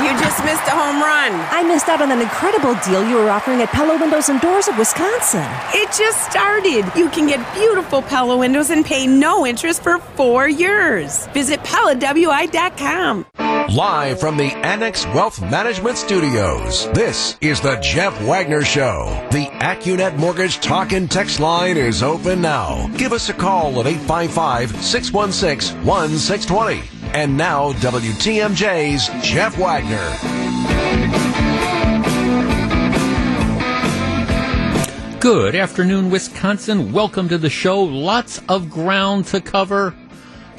You just missed a home run. I missed out on an incredible deal you were offering at Pella Windows and Doors of Wisconsin. It just started. You can get beautiful Pella windows and pay no interest for four years. Visit PellaWI.com. Live from the Annex Wealth Management Studios, this is the Jeff Wagner Show. The AccuNet Mortgage Talk and Text line is open now. Give us a call at 855 616 1620. And now, WTMJ's Jeff Wagner. Good afternoon, Wisconsin. Welcome to the show. Lots of ground to cover.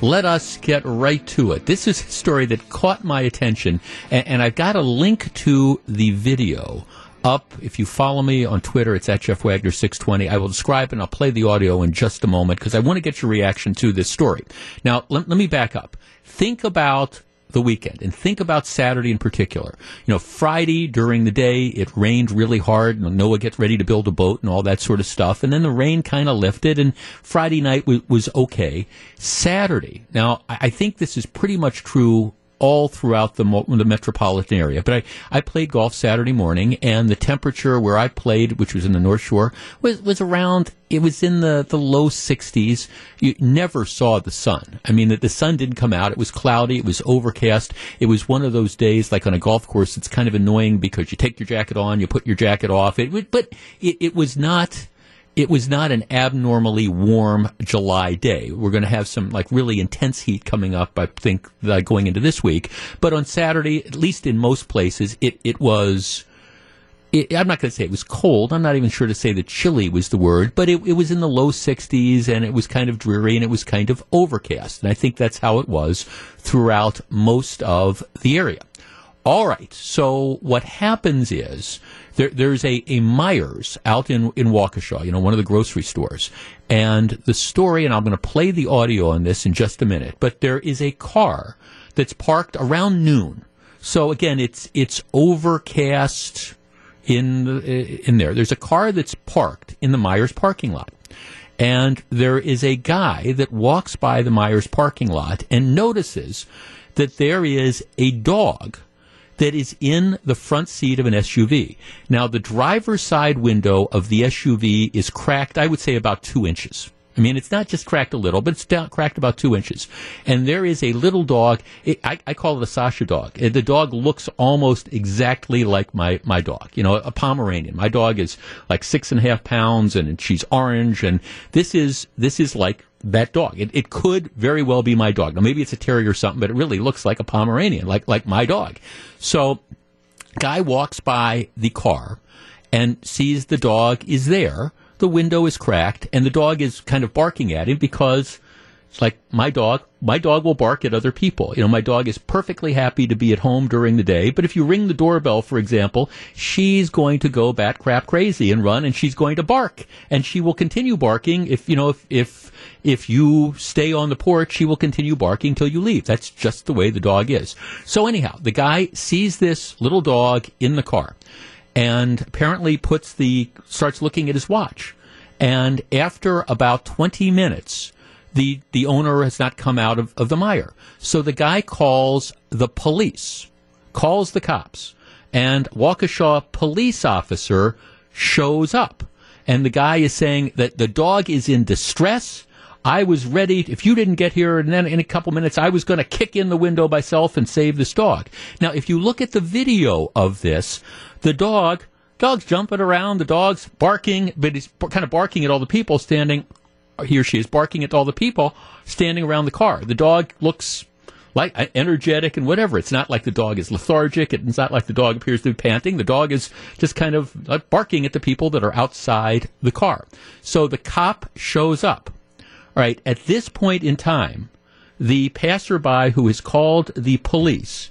Let us get right to it. This is a story that caught my attention, and, and I've got a link to the video up. If you follow me on Twitter, it's at Jeff Wagner 620. I will describe and I'll play the audio in just a moment because I want to get your reaction to this story. Now, let, let me back up. Think about the weekend and think about Saturday in particular. You know, Friday during the day, it rained really hard. And Noah gets ready to build a boat and all that sort of stuff. And then the rain kind of lifted and Friday night w- was okay. Saturday, now I, I think this is pretty much true all throughout the, the metropolitan area. But I, I played golf Saturday morning, and the temperature where I played, which was in the North Shore, was, was around, it was in the, the low 60s. You never saw the sun. I mean, the, the sun didn't come out. It was cloudy. It was overcast. It was one of those days, like on a golf course, it's kind of annoying because you take your jacket on, you put your jacket off. It, but it, it was not it was not an abnormally warm July day. We're going to have some like really intense heat coming up, I think, going into this week. But on Saturday, at least in most places, it, it was. It, I'm not going to say it was cold. I'm not even sure to say that chilly was the word, but it, it was in the low 60s and it was kind of dreary and it was kind of overcast. And I think that's how it was throughout most of the area. All right. So what happens is there, there's a, a Meijers out in, in Waukesha, you know, one of the grocery stores. And the story, and I'm going to play the audio on this in just a minute, but there is a car that's parked around noon. So again, it's, it's overcast in, in there. There's a car that's parked in the Meijers parking lot. And there is a guy that walks by the Meijers parking lot and notices that there is a dog that is in the front seat of an SUV. Now, the driver's side window of the SUV is cracked, I would say, about two inches. I mean, it's not just cracked a little, but it's down, cracked about two inches. And there is a little dog. It, I, I, call it a Sasha dog. The dog looks almost exactly like my, my dog. You know, a Pomeranian. My dog is like six and a half pounds, and she's orange. And this is this is like that dog. It, it could very well be my dog. Now, maybe it's a terrier or something, but it really looks like a Pomeranian, like like my dog. So, guy walks by the car and sees the dog is there. The window is cracked, and the dog is kind of barking at him because it's like my dog. My dog will bark at other people. You know, my dog is perfectly happy to be at home during the day, but if you ring the doorbell, for example, she's going to go bat crap crazy and run, and she's going to bark, and she will continue barking if you know if if if you stay on the porch, she will continue barking till you leave. That's just the way the dog is. So anyhow, the guy sees this little dog in the car, and apparently puts the starts looking at his watch, and after about twenty minutes the, the owner has not come out of, of the Meijer. So the guy calls the police, calls the cops, and Waukesha police officer shows up. And the guy is saying that the dog is in distress. I was ready. If you didn't get here, and then in a couple minutes, I was going to kick in the window myself and save this dog. Now, if you look at the video of this, the dog, dog's jumping around, the dog's barking, but he's kind of barking at all the people standing he or she is barking at all the people standing around the car. The dog looks like uh, energetic and whatever. It's not like the dog is lethargic. It's not like the dog appears to be panting. The dog is just kind of barking at the people that are outside the car. So the cop shows up. All right. At this point in time, the passerby who has called the police,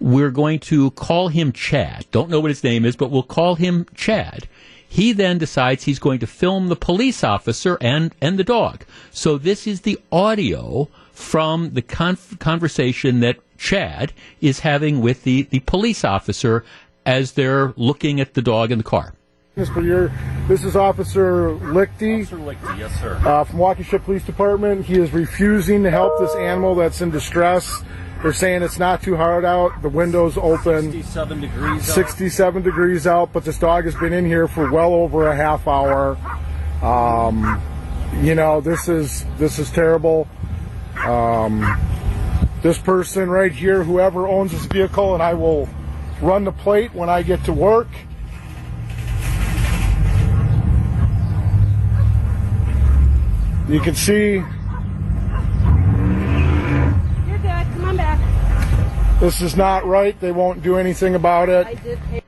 we're going to call him Chad. Don't know what his name is, but we'll call him Chad. He then decides he's going to film the police officer and, and the dog. So this is the audio from the con- conversation that Chad is having with the, the police officer as they're looking at the dog in the car. Mr. Year, this is Officer Lichty. Officer Lichty, yes, sir. Uh, from Waukesha Police Department. He is refusing to help this animal that's in distress. They're saying it's not too hard out. The window's open. 67 degrees. 67 degrees out, but this dog has been in here for well over a half hour. Um, you know, this is this is terrible. Um, this person right here, whoever owns this vehicle, and I will run the plate when I get to work. You can see You're good. Come on back. This is not right. They won't do anything about it. I did pay.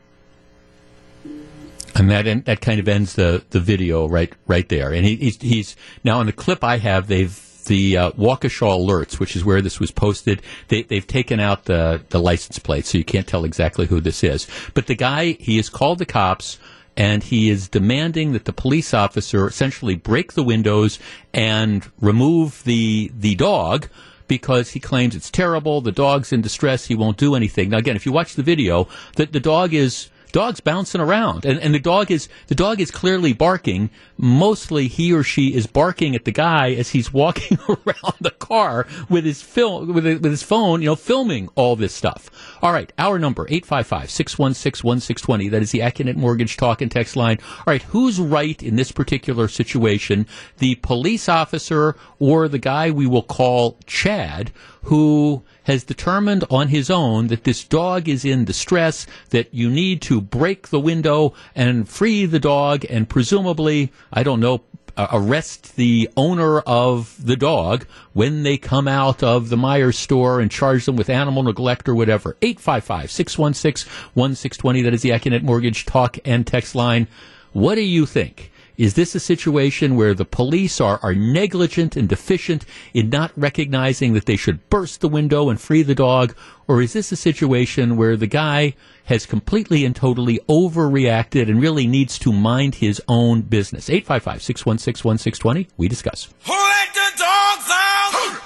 And that en- that kind of ends the, the video right right there. And he, he's, he's now in the clip I have. They've the uh, Waukesha alerts, which is where this was posted. They, they've taken out the the license plate, so you can't tell exactly who this is. But the guy he has called the cops. And he is demanding that the police officer essentially break the windows and remove the the dog because he claims it's terrible. The dog's in distress. He won't do anything. Now, again, if you watch the video, that the dog is dog's bouncing around, and, and the dog is the dog is clearly barking. Mostly, he or she is barking at the guy as he's walking around the car with his film with, with his phone, you know, filming all this stuff. All right, our number 855-616-1620. That is the Accunet Mortgage Talk and Text line. All right, who's right in this particular situation? The police officer or the guy we will call Chad, who has determined on his own that this dog is in distress, that you need to break the window and free the dog, and presumably, I don't know, arrest the owner of the dog when they come out of the Meijers store and charge them with animal neglect or whatever. 855 616 1620. That is the Accunet Mortgage talk and text line. What do you think? Is this a situation where the police are, are negligent and deficient in not recognizing that they should burst the window and free the dog? Or is this a situation where the guy has completely and totally overreacted and really needs to mind his own business? 855 616 1620. We discuss. Who let the dogs out?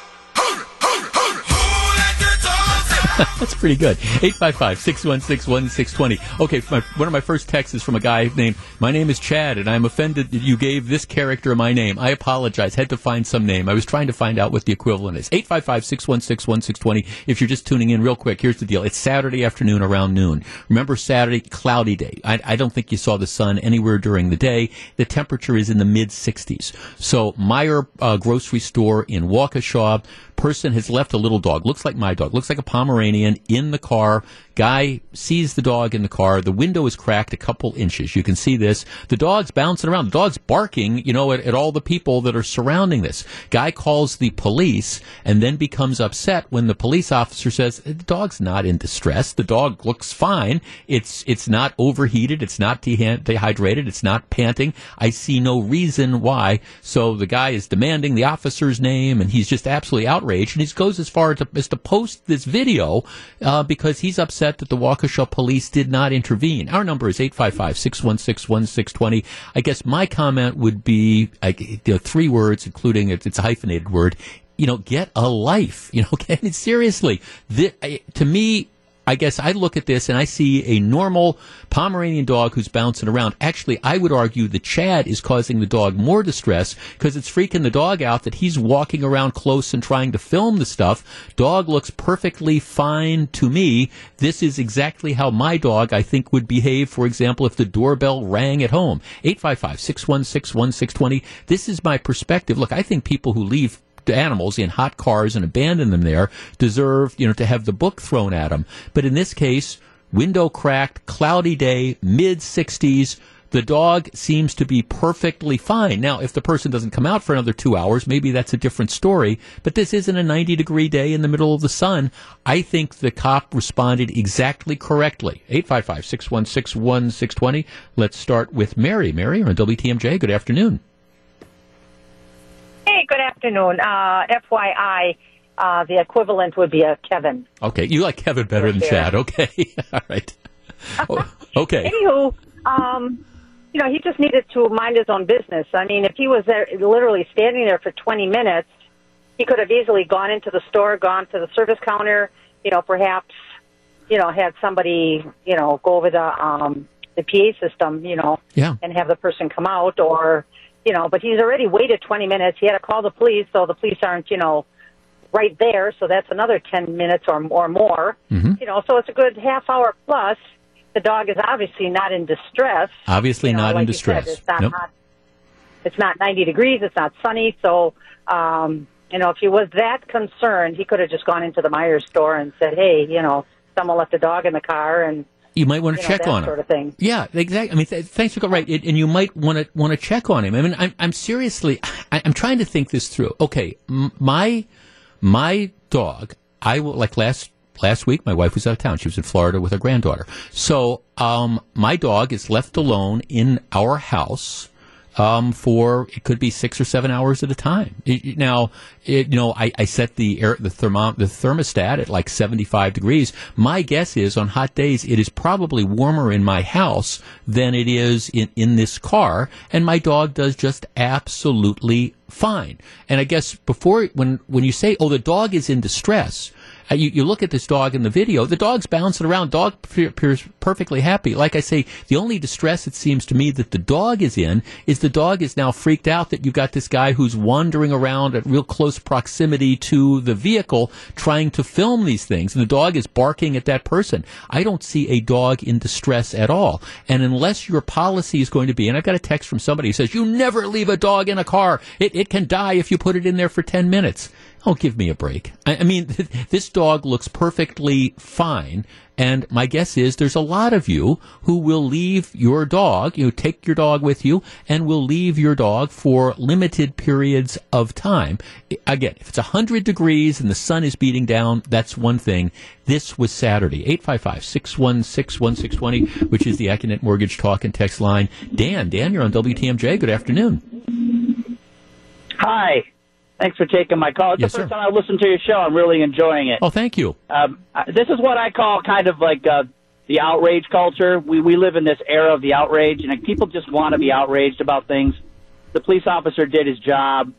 That's pretty good. 855-616-1620. Okay, my, one of my first texts is from a guy named, my name is Chad, and I'm offended that you gave this character my name. I apologize. Had to find some name. I was trying to find out what the equivalent is. 855-616-1620. If you're just tuning in real quick, here's the deal. It's Saturday afternoon around noon. Remember Saturday, cloudy day. I, I don't think you saw the sun anywhere during the day. The temperature is in the mid 60s. So Meijer uh, grocery store in Waukesha, person has left a little dog. Looks like my dog. Looks like a Pomeranian in the car. Guy sees the dog in the car. The window is cracked a couple inches. You can see this. The dog's bouncing around. The dog's barking, you know, at, at all the people that are surrounding this. Guy calls the police and then becomes upset when the police officer says, the dog's not in distress. The dog looks fine. It's, it's not overheated. It's not deha- dehydrated. It's not panting. I see no reason why. So the guy is demanding the officer's name and he's just absolutely outraged. And he goes as far to, as to post this video uh, because he's upset that the Waukesha police did not intervene. Our number is 855-616-1620. I guess my comment would be I, three words, including it's, a hyphenated word. You know, get a life. You know, okay? seriously, I- to me, I guess I look at this and I see a normal Pomeranian dog who's bouncing around. Actually, I would argue the Chad is causing the dog more distress because it's freaking the dog out that he's walking around close and trying to film the stuff. Dog looks perfectly fine to me. This is exactly how my dog, I think, would behave, for example, if the doorbell rang at home. 855-616-1620. This is my perspective. Look, I think people who leave animals in hot cars and abandon them there deserve, you know, to have the book thrown at them. But in this case, window cracked, cloudy day, mid 60s. The dog seems to be perfectly fine. Now, if the person doesn't come out for another two hours, maybe that's a different story. But this isn't a 90 degree day in the middle of the sun. I think the cop responded exactly correctly. 855 616 1620. Let's start with Mary. Mary, you're on WTMJ. Good afternoon. Afternoon. Uh, FYI, uh, the equivalent would be a Kevin. Okay, you like Kevin better than Chad. Okay, all right. Oh, okay, Anywho, um, you know, he just needed to mind his own business. I mean, if he was there, literally standing there for 20 minutes, he could have easily gone into the store, gone to the service counter, you know, perhaps, you know, had somebody, you know, go over the um, the PA system, you know, yeah. and have the person come out or you know but he's already waited 20 minutes he had to call the police so the police aren't you know right there, so that's another 10 minutes or, or more. Mm-hmm. You know, so it's a good half hour plus. The dog is obviously not in distress. Obviously You know, not in like said, distress. it's not Nope. hot. It's not 90 degrees. It's not sunny. So, um, you know, if he was that concerned, he could have just gone into the Meijers store and said, "Hey, you know, someone left a dog in the car," and You might want to you know, check on him. sort of thing. Yeah, exactly. I mean, th- thanks for right, it, and you might want to want to check on him. I mean, I'm I'm seriously, I, I'm trying to think this through. Okay, m- my my dog, I will like last last week. My wife was out of town; she was in Florida with her granddaughter. So, um, my dog is left alone in our house. Um, for it could be six or seven hours at a time. It- now, it, you know, I, I set the air, the thermo, the thermostat at like 75 degrees. My guess is on hot days, it is probably warmer in my house than it is in, in this car. And my dog does just absolutely fine. And I guess before, when, when you say, oh, the dog is in distress, uh, you, you look at this dog in the video, the dog's bouncing around, dog appears perfectly happy. Like I say, the only distress it seems to me that the dog is in is the dog is now freaked out that you've got this guy who's wandering around at real close proximity to the vehicle trying to film these things. And the dog is barking at that person. I don't see a dog in distress at all. And unless your policy is going to be, and I've got a text from somebody who says, you never leave a dog in a car. It, it can die if you put it in there for 10 minutes. Oh, give me a break. I, I mean, this dog looks perfectly fine. And my guess is there's a lot of you who will leave your dog, you know, take your dog with you and will leave your dog for limited periods of time. Again, if it's 100 degrees and the sun is beating down, that's one thing. This was Saturday, 855-616-1620, which is the Accunet Mortgage Talk and Text line. Dan, Dan, you're on WTMJ. Good afternoon. Hi. Thanks for taking my call. It's Yes, the first sir. time I listened to your show. I'm really enjoying it. Oh, thank you. Um, this is what I call kind of like uh, the outrage culture. We we live in this era of the outrage, and people just want to be outraged about things. The police officer did his job.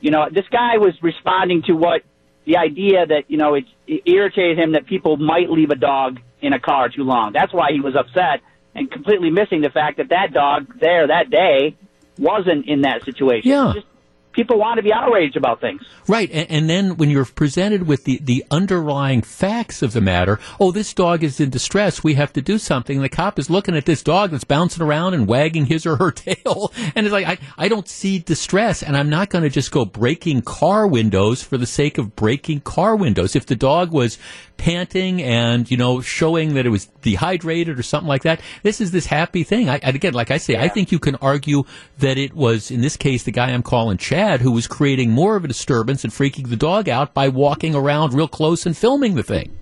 You know, this guy was responding to what the idea that you know it, it irritated him that people might leave a dog in a car too long. That's why he was upset and completely missing the fact that that dog there that day wasn't in that situation. Yeah. Just, people want to be outraged about things. Right, and, and then when you're presented with the, the underlying facts of the matter, oh, this dog is in distress, we have to do something. And the cop is looking at this dog that's bouncing around and wagging his or her tail, and it's like, I, I don't see distress, and I'm not going to just go breaking car windows for the sake of breaking car windows. If the dog was panting and, you know, showing that it was dehydrated or something like that, this is this happy thing. I, and again, like I say, I think you can argue that it was, in this case, the guy I'm calling Chad, who was creating more of a disturbance and freaking the dog out by walking around real close and filming the thing.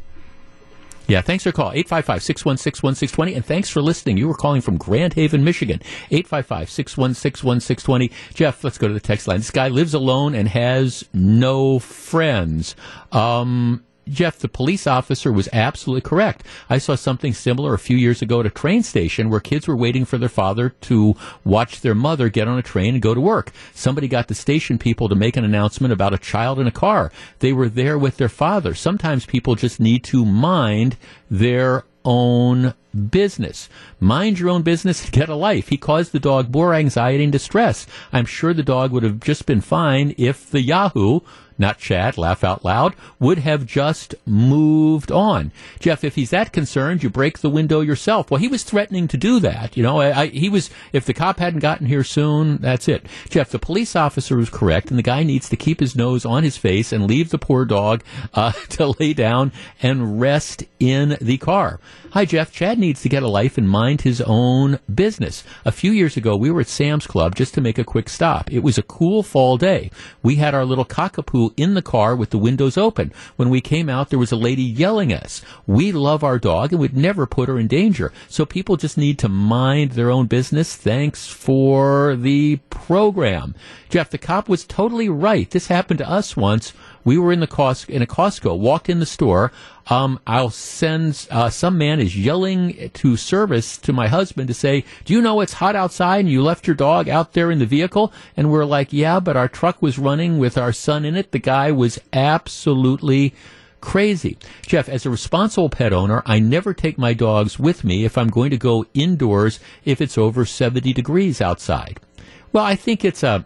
Yeah, thanks for call. 855-616-1620. And thanks for listening. You were calling from Grand Haven, Michigan. 855-616-1620. Jeff, let's go to the text line. This guy lives alone and has no friends. Um, Jeff, the police officer was absolutely correct. I saw something similar a few years ago at a train station where kids were waiting for their father to watch their mother get on a train and go to work. Somebody got the station people to make an announcement about a child in a car. They were there with their father. Sometimes people just need to mind their own business. Mind your own business and get a life. He caused the dog more anxiety and distress. I'm sure the dog would have just been fine if the Yahoo, not Chad, laugh out loud, would have just moved on. Jeff, if he's that concerned, you break the window yourself. Well, he was threatening to do that. You know, I, I, he was, if the cop hadn't gotten here soon, that's it. Jeff, the police officer was correct, and the guy needs to keep his nose on his face and leave the poor dog uh, to lay down and rest in the car. Hi, Jeff. Chad needs to get a life and mind his own business. A few years ago, we were at Sam's Club just to make a quick stop. It was a cool fall day. We had our little cockapoo in the car with the windows open. When we came out, there was a lady yelling at us. We love our dog and would never put her in danger. So people just need to mind their own business. Thanks for the program. Jeff, the cop was totally right. This happened to us once. We were in the Cos- in a Costco, walked in the store. Um, I'll send uh, some man is yelling to service to my husband to say, "Do you know it's hot outside and you left your dog out there in the vehicle?" And we're like, "Yeah, but our truck was running with our son in it." The guy was absolutely crazy. Jeff, as a responsible pet owner, I never take my dogs with me if I'm going to go indoors if it's over 70 degrees outside. Well, I think it's a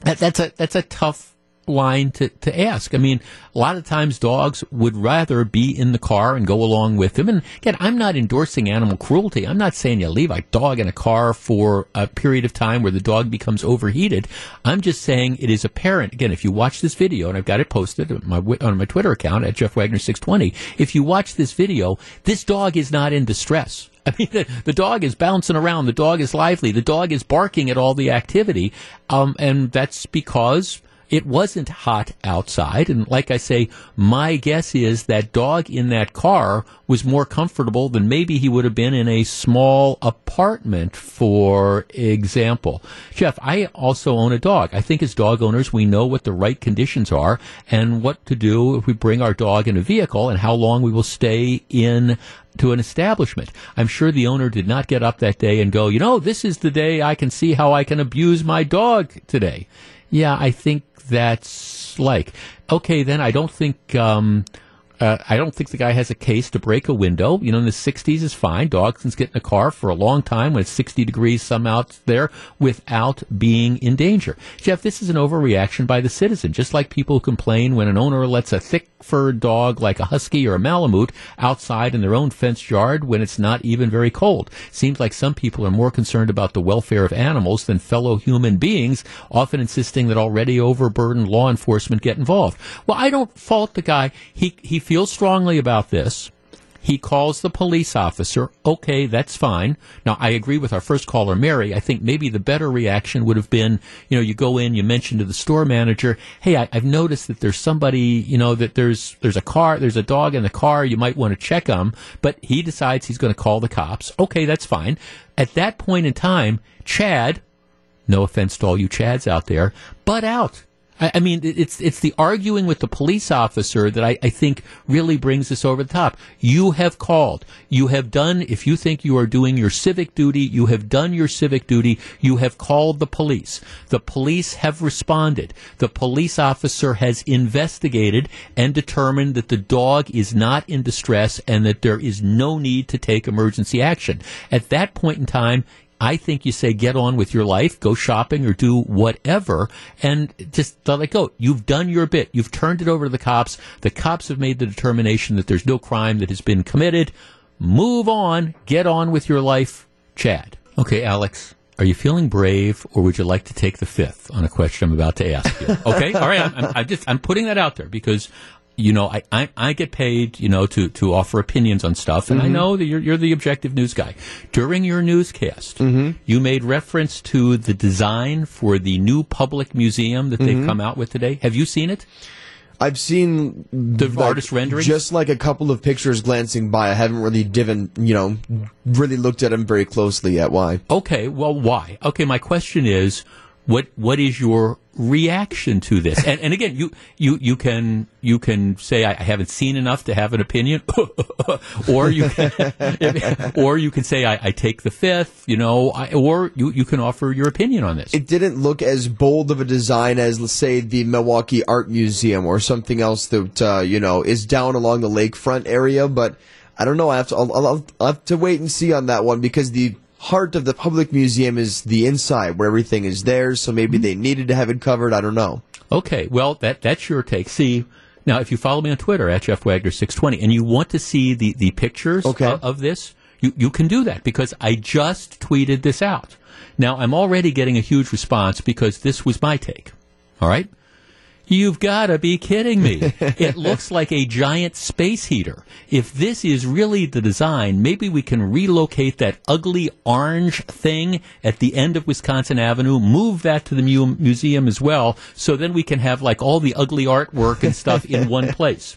that, that's a that's a tough line to, to ask. I mean, a lot of times dogs would rather be in the car and go along with them. And again, I'm not endorsing animal cruelty. I'm not saying you leave a dog in a car for a period of time where the dog becomes overheated. I'm just saying it is apparent. Again, if you watch this video, and I've got it posted on my, on my Twitter account at Jeff Wagner 620, if you watch this video, this dog is not in distress. I mean, the, the dog is bouncing around. The dog is lively. The dog is barking at all the activity. Um, and that's because it wasn't hot outside. And like I say, my guess is that dog in that car was more comfortable than maybe he would have been in a small apartment, for example. Jeff, I also own a dog. I think as dog owners, we know what the right conditions are and what to do if we bring our dog in a vehicle and how long we will stay in to an establishment. I'm sure the owner did not get up that day and go, you know, this is the day I can see how I can abuse my dog today. Yeah, I think that's like, okay, then I don't think, um, uh, I don't think the guy has a case to break a window. You know, in the 60s is fine. Dogs can get in a car for a long time when it's 60 degrees some out there without being in danger. Jeff, this is an overreaction by the citizen, just like people complain when an owner lets a thick furred dog like a husky or a malamute outside in their own fenced yard when it's not even very cold. Seems like some people are more concerned about the welfare of animals than fellow human beings, often insisting that already overburdened law enforcement get involved. Well, I don't fault the guy. He, he feels strongly about this. He calls the police officer. Okay, that's fine. Now, I agree with our first caller, Mary. I think maybe the better reaction would have been, you know, you go in, you mention to the store manager, hey, I, have noticed that there's somebody, you know, that there's there's a car, there's a dog in the car. You might want to check them. But he decides he's going to call the cops. Okay, that's fine. At that point in time, Chad, no offense to all you Chads out there, butt out. I, I mean, it's it's the arguing with the police officer that I, I think really brings this over the top. You have called. You have done. If you think you are doing your civic duty, you have done your civic duty. You have called the police. The police have responded. The police officer has investigated and determined that the dog is not in distress and that there is no need to take emergency action. At that point in time, I think you say get on with your life, go shopping or do whatever, and just let it go. You've done your bit. You've turned it over to the cops. The cops have made the determination that there's no crime that has been committed. Move on. Get on with your life. Chad. Okay, Alex. Are you feeling brave, or would you like to take the fifth on a question I'm about to ask you? Okay, all right. I'm, I'm, I'm just I'm putting that out there because you know, I, I, I, get paid, you know, to, to offer opinions on stuff, and mm-hmm. I know that you're, you're the objective news guy. During your newscast, mm-hmm. you made reference to the design for the new public museum that they've mm-hmm. come out with today. Have you seen it? I've seen the like, artist rendering, just like a couple of pictures glancing by. I haven't really given, you know, really looked at them very closely yet. Why? Okay, well, why? Okay, my question is, what what is your reaction to this? And, and again, you, you, you can you can say I, haven't seen enough to have an opinion, or you can, or you can say I, I take the fifth, you know, I, or you you can offer your opinion on this. It didn't look as bold of a design as let's say the Milwaukee Art Museum or something else that uh, you know is down along the lakefront area, but. I don't know. I have to. I'll, I'll, I'll have to wait and see on that one because the heart of the public museum is the inside where everything is there. So maybe mm-hmm. they needed to have it covered. I don't know. Okay, well that that's your take. See. Now, if you follow me on Twitter at Jeff Wagner six twenty, and you want to see the, the pictures okay. of, of this, you, you can do that because I just tweeted this out. Now, I'm already getting a huge response because this was my take. All right? You've got to be kidding me. it looks like a giant space heater. If this is really the design, maybe we can relocate that ugly orange thing at the end of Wisconsin Avenue, move that to the mu- museum as well, so then we can have like all the ugly artwork and stuff in one place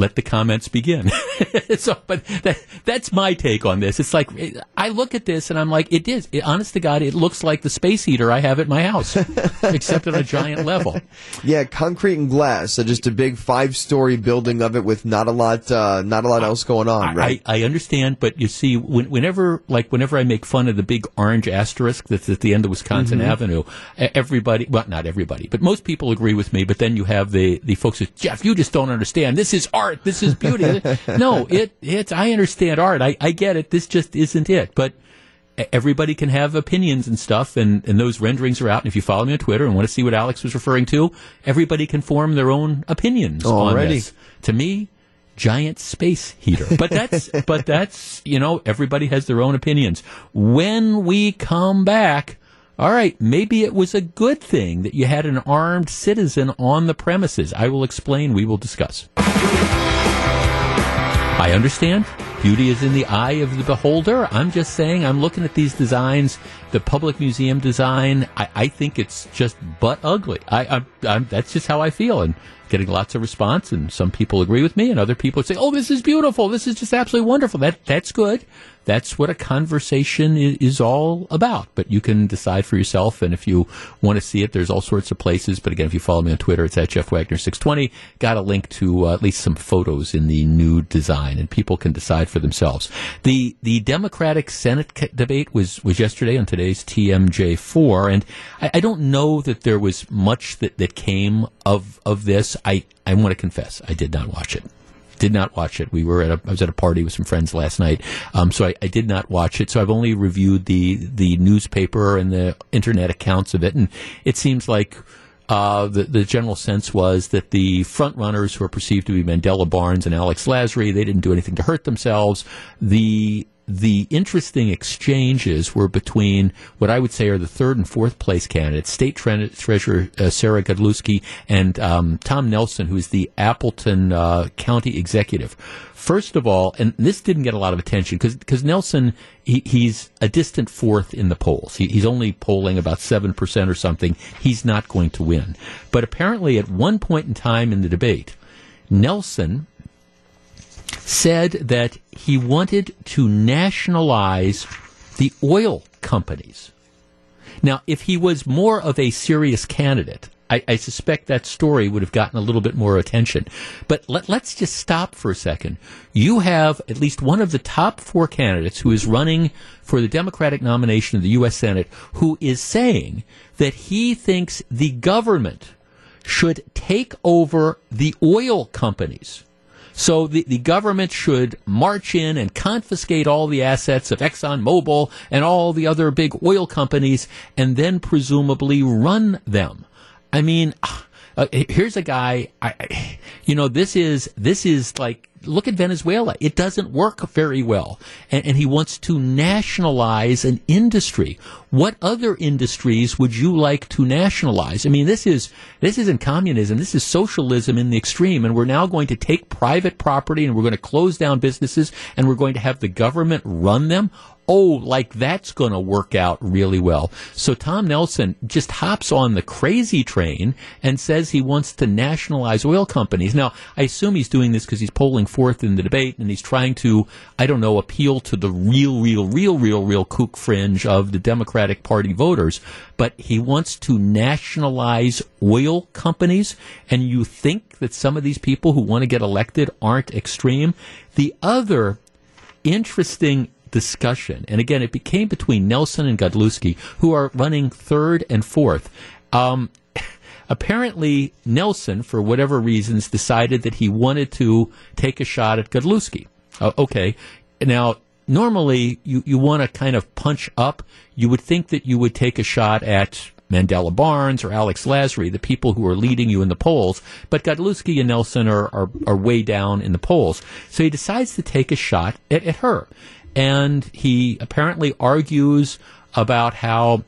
let the comments begin. so, but that, that's my take on this. It's like I look at this and I'm like, it is. It, honest to God, it looks like the space heater I have at my house, except on a giant level. Yeah, concrete and glass. So just a big five-story building of it with not a lot, uh, not a lot else going on. Right? I, I understand, but you see, when, whenever like whenever I make fun of the big orange asterisk that's at the end of Wisconsin mm-hmm. Avenue, everybody, well, not everybody, but most people agree with me. But then you have the the folks that Jeff, you just don't understand. This is art art. This is beauty. no, it it's I understand art. I, I get it. This just isn't it. But everybody can have opinions and stuff, and, and those renderings are out. And if you follow me on Twitter and want to see what Alex was referring to, everybody can form their own opinions on Already. this. To me, giant space heater. But that's but that's you know everybody has their own opinions. When we come back. All right, maybe it was a good thing that you had an armed citizen on the premises. I will explain. We will discuss. I understand. Beauty is in the eye of the beholder. I'm just saying, I'm looking at these designs, the public museum design. I, I think it's just butt ugly. I, I'm, I'm, that's just how I feel, and getting lots of response. And some people agree with me, and other people say, "Oh, this is beautiful. This is just absolutely wonderful." That that's good. That's what a conversation is, is all about. But you can decide for yourself, and if you want to see it, there's all sorts of places. But again, if you follow me on Twitter, it's at Jeff Wagner six twenty. Got a link to uh, at least some photos in the new design, and people can decide for themselves. The the Democratic Senate debate was was yesterday on today's TMJ four, and I, I don't know that there was much that, that came of of this. I I want to confess, I did not watch it did not watch it. We were at a, I was at a party with some friends last night, um, so I, I did not watch it. So I've only reviewed the the newspaper and the internet accounts of it, and it seems like. Uh, the, the general sense was that the front runners who are perceived to be Mandela Barnes and Alex Lasry, they didn't do anything to hurt themselves. The the interesting exchanges were between what I would say are the third and fourth place candidates, State Tre- Treasurer uh, Sarah Godlewski and um, Tom Nelson, who is the Appleton uh, County Executive. First of all, and this didn't get a lot of attention because Nelson he, he's a distant fourth in the polls. He, he's only polling about seven percent or something. He's not going to win. But apparently, at one point in time in the debate, Nelson said that he wanted to nationalize the oil companies. Now, if he was more of a serious candidate, I, I suspect that story would have gotten a little bit more attention. But let, let's just stop for a second. You have at least one of the top four candidates who is running for the Democratic nomination of the U.S. Senate who is saying that he thinks the government should take over the oil companies. So the, the government should march in and confiscate all the assets of ExxonMobil and all the other big oil companies and then presumably run them. I mean, ah, uh, here's a guy, I, you know, this is, this is like, look at Venezuela. It doesn't work very well. And, and he wants to nationalize an industry. What other industries would you like to nationalize? I mean, this is, this isn't communism. This is socialism in the extreme. And we're now going to take private property and we're going to close down businesses and we're going to have the government run them. Oh, like that's going to work out really well. So Tom Nelson just hops on the crazy train and says he wants to nationalize oil companies. Now, I assume he's doing this because he's polling fourth in the debate and he's trying to, I don't know, appeal to the real, real, real, real, real kook fringe of the Democratic Party voters. But he wants to nationalize oil companies. And you think that some of these people who want to get elected aren't extreme. The other interesting discussion, and again, it became between Nelson and Godlewski, who are running third and fourth. Um, apparently, Nelson, for whatever reasons, decided that he wanted to take a shot at Godlewski. Uh, okay, now normally you, you want to kind of punch up. You would think that you would take a shot at Mandela Barnes or Alex Lasry, the people who are leading you in the polls, but Godlewski and Nelson are, are, are way down in the polls. So he decides to take a shot at, at her. And he apparently argues about how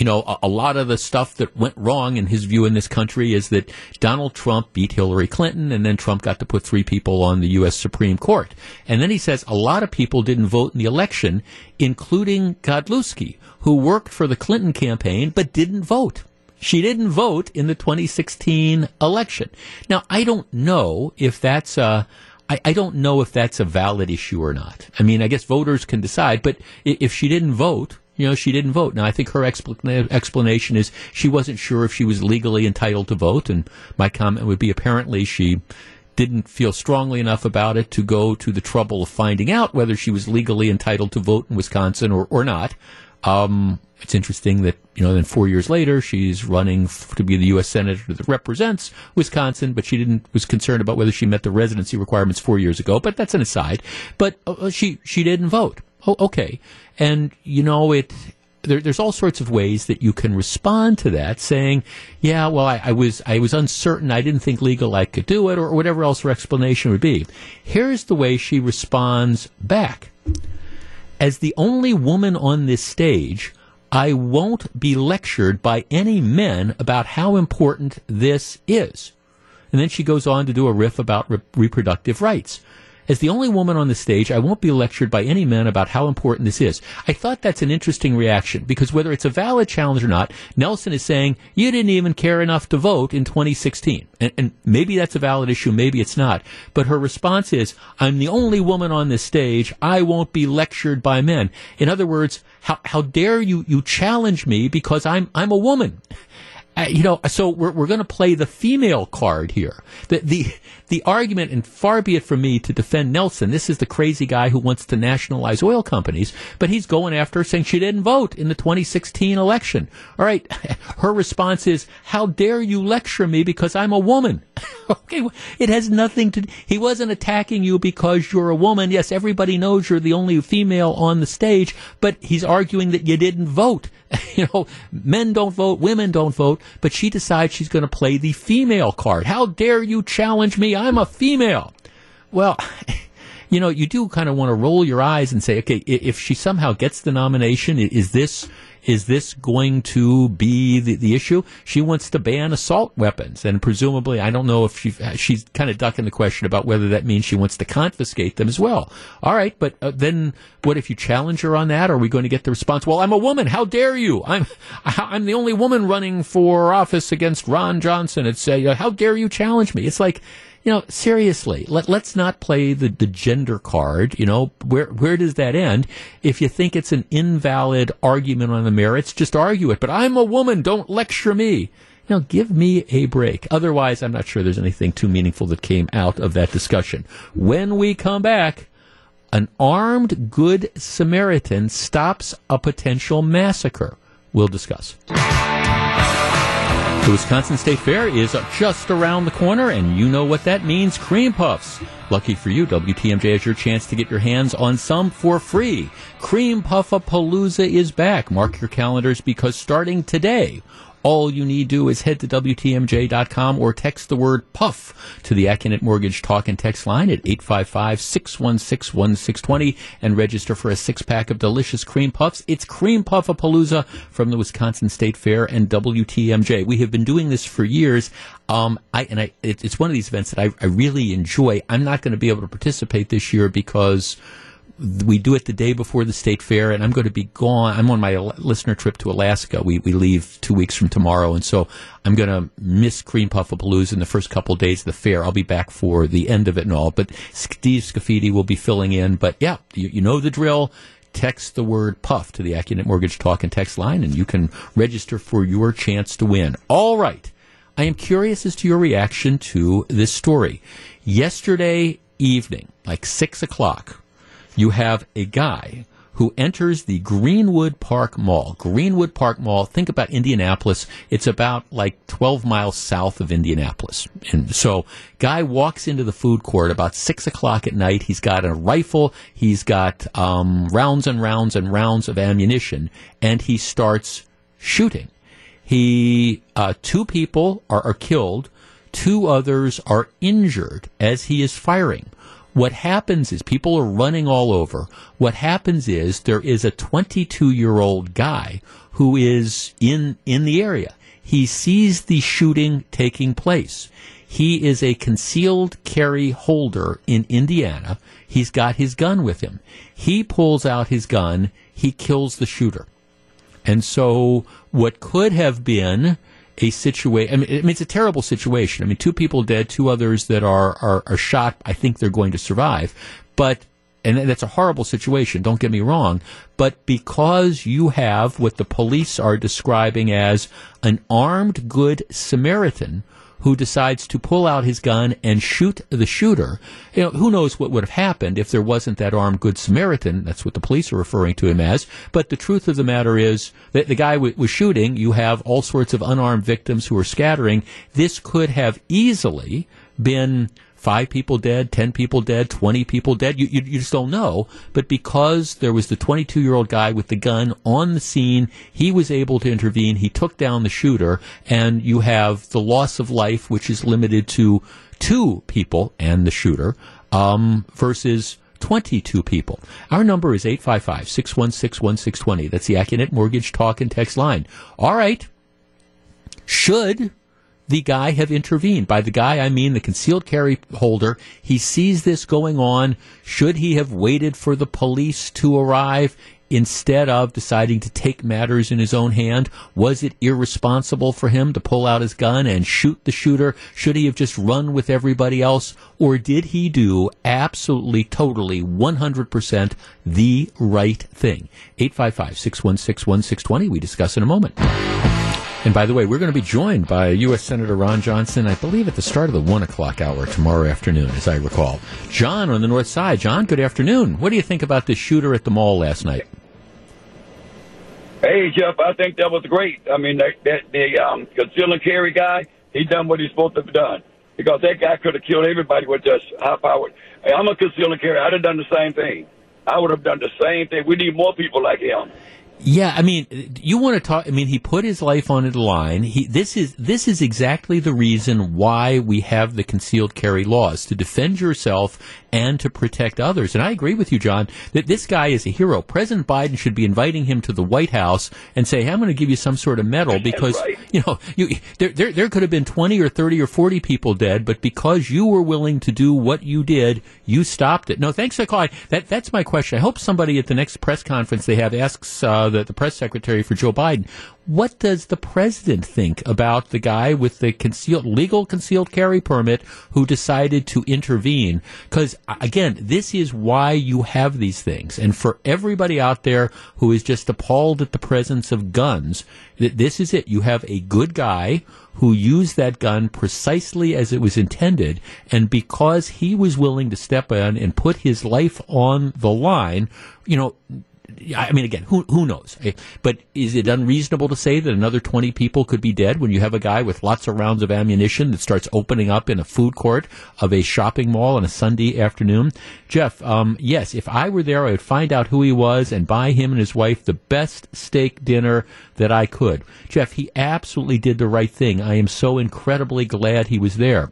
you know, a, a lot of the stuff that went wrong in his view in this country is that Donald Trump beat Hillary Clinton and then Trump got to put three people on the U.S. Supreme Court. And then he says a lot of people didn't vote in the election, including Godlewski, who worked for the Clinton campaign but didn't vote. She didn't vote in the 2016 election. Now, I don't know if that's a, I, I don't know if that's a valid issue or not. I mean, I guess voters can decide, but if she didn't vote, you know, she didn't vote. Now, I think her expla- explanation is she wasn't sure if she was legally entitled to vote, and my comment would be apparently she didn't feel strongly enough about it to go to the trouble of finding out whether she was legally entitled to vote in Wisconsin or, or not. Um, it's interesting that, you know, then four years later, she's running to be the U.S. Senator that represents Wisconsin, but she didn't, was concerned about whether she met the residency requirements four years ago, but that's an aside. But uh, she, she didn't vote. Oh, okay. And, you know, it, there, there's all sorts of ways that you can respond to that, saying, "Yeah, well, I, I was I was uncertain. I didn't think legal I could do it, or whatever else her explanation would be." Here's the way she responds back: As the only woman on this stage, I won't be lectured by any men about how important this is. And then she goes on to do a riff about re- reproductive rights. As the only woman on the stage, I won't be lectured by any men about how important this is. I thought that's an interesting reaction because whether it's a valid challenge or not, Nelson is saying you didn't even care enough to vote in 2016. And, and maybe that's a valid issue, maybe it's not. But her response is, I'm the only woman on this stage. I won't be lectured by men. In other words, how, how dare you, you challenge me because I'm, I'm a woman? Uh, you know, so we're, we're going to play the female card here. The, the, the argument, and far be it from me to defend Nelson, this is the crazy guy who wants to nationalize oil companies, but he's going after her saying she didn't vote in the 2016 election. All right. Her response is, how dare you lecture me because I'm a woman? okay. It has nothing to, he wasn't attacking you because you're a woman. Yes, everybody knows you're the only female on the stage, but he's arguing that you didn't vote. you know, men don't vote, women don't vote, but she decides she's going to play the female card. How dare you challenge me? I'm a female. Well, you know, you do kind of want to roll your eyes and say, okay, if she somehow gets the nomination, is this is this going to be the, the issue? She wants to ban assault weapons, and presumably, I don't know if she she's kind of ducking the question about whether that means she wants to confiscate them as well. All right, but uh, then what if you challenge her on that? Are we going to get the response? Well, I'm a woman. How dare you? I'm I'm the only woman running for office against Ron Johnson. It's uh, how dare you challenge me? It's like you know, seriously, let, let's not play the, the gender card. You know, where, where does that end? If you think it's an invalid argument on the merits, just argue it. But I'm a woman. Don't lecture me. You know, give me a break. Otherwise, I'm not sure there's anything too meaningful that came out of that discussion. When we come back, an armed Good Samaritan stops a potential massacre. We'll discuss. The Wisconsin State Fair is just around the corner, and you know what that means cream puffs. Lucky for you, WTMJ has your chance to get your hands on some for free. Cream Puffapalooza is back. Mark your calendars because starting today, all you need to do is head to WTMJ.com or text the word puff to the Accunet Mortgage Talk and Text line at 855-616-1620 and register for a six pack of delicious cream puffs. It's Cream Puffapalooza from the Wisconsin State Fair and WTMJ. We have been doing this for years. Um, I, and I, it, it's one of these events that I, I really enjoy. I'm not going to be able to participate this year because we do it the day before the state fair, and I'm going to be gone. I'm on my listener trip to Alaska. We we leave two weeks from tomorrow, and so I'm going to miss Cream Puffapalooza in the first couple of days of the fair. I'll be back for the end of it and all. But Steve Scafidi will be filling in. But yeah, you, you know the drill. Text the word puff to the Accunet Mortgage Talk and Text line, and you can register for your chance to win. All right. I am curious as to your reaction to this story. Yesterday evening, like six o'clock, you have a guy who enters the Greenwood Park Mall. Greenwood Park Mall, think about Indianapolis. It's about like 12 miles south of Indianapolis. And so, guy walks into the food court about 6 o'clock at night. He's got a rifle, he's got um, rounds and rounds and rounds of ammunition, and he starts shooting. He, uh, two people are, are killed, two others are injured as he is firing. What happens is people are running all over. What happens is there is a 22 year old guy who is in, in the area. He sees the shooting taking place. He is a concealed carry holder in Indiana. He's got his gun with him. He pulls out his gun. He kills the shooter. And so what could have been a situation. I mean, I mean, it's a terrible situation. I mean, two people dead, two others that are, are, are shot. I think they're going to survive. But and that's a horrible situation, don't get me wrong, but because you have what the police are describing as an armed good Samaritan who decides to pull out his gun and shoot the shooter. You know, who knows what would have happened if there wasn't that armed good Samaritan? That's what the police are referring to him as. But the truth of the matter is that the guy w- was shooting. You have all sorts of unarmed victims who are scattering. This could have easily been five people dead, ten people dead, twenty people dead. You, you, you just don't know. But because there was the 22 year old guy with the gun on the scene, he was able to intervene. He took down the shooter, and you have the loss of life, which is limited to two people and the shooter, um, versus 22 people. Our number is 855 616 1620. That's the Accunet Mortgage Talk and Text line. All right. Should the guy have intervened? By the guy, I mean the concealed carry holder. He sees this going on. Should he have waited for the police to arrive? Instead of deciding to take matters in his own hand, was it irresponsible for him to pull out his gun and shoot the shooter? Should he have just run with everybody else? Or did he do absolutely, totally, 100% the right thing? 855 616 1620. We discuss in a moment. And by the way, we're going to be joined by U.S. Senator Ron Johnson, I believe at the start of the 1 o'clock hour tomorrow afternoon, as I recall. John on the north side. John, good afternoon. What do you think about the shooter at the mall last night? Hey, Jeff, I think that was great. I mean, that, that the um, conceal and carry guy, he done what he's supposed to have done. Because that guy could have killed everybody with just high powered. Hey, I'm a conceal and carry. I'd have done the same thing. I would have done the same thing. We need more people like him. Yeah, I mean, you want to talk? I mean, he put his life on the line. He this is this is exactly the reason why we have the concealed carry laws to defend yourself and to protect others. And I agree with you, John, that this guy is a hero. President Biden should be inviting him to the White House and say, "Hey, "I'm going to give you some sort of medal because right. you know you there, there there could have been 20 or 30 or 40 people dead, but because you were willing to do what you did, you stopped it." No, thanks for calling. That that's my question. I hope somebody at the next press conference they have asks uh, the, the press secretary for Joe Biden, what does the president think about the guy with the concealed legal concealed carry permit who decided to intervene? Because again, this is why you have these things, and for everybody out there who is just appalled at the presence of guns, th- this is it. You have a good guy who used that gun precisely as it was intended, and because he was willing to step in and put his life on the line, you know. I mean, again, who who knows? Eh, But is it unreasonable to say that another twenty people could be dead when you have a guy with lots of rounds of ammunition that starts opening up in a food court of a shopping mall on a Sunday afternoon? Jeff, um, yes, if I were there, I would find out who he was and buy him and his wife the best steak dinner that I could. Jeff, he absolutely did the right thing. I am so incredibly glad he was there.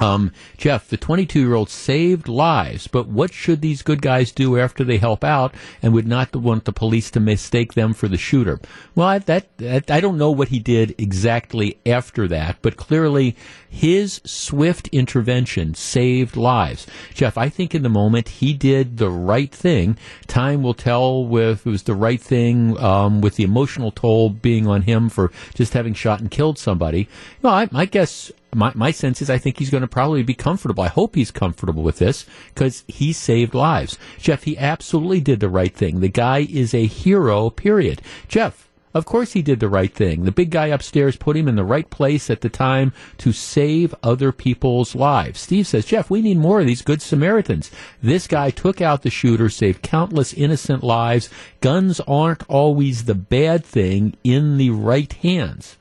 Um, Jeff, the 22 year old saved lives, but what should these good guys do after they help out and would not want the police to mistake them for the shooter? Well, I, that, that I don't know what he did exactly after that, but clearly his swift intervention saved lives. Jeff, I think in the moment he did the right thing. Time will tell if it was the right thing um, with the emotional toll being on him for just having shot and killed somebody. Well, I, I guess my, my sense is I think he's going to probably be comfortable. I hope he's comfortable with this because he saved lives. Jeff, he absolutely did the right thing. The guy is a hero, period. Jeff, of course he did the right thing. The big guy upstairs put him in the right place at the time to save other people's lives. Steve says, Jeff, we need more of these good Samaritans. This guy took out the shooter, saved countless innocent lives. Guns aren't always the bad thing in the right hands.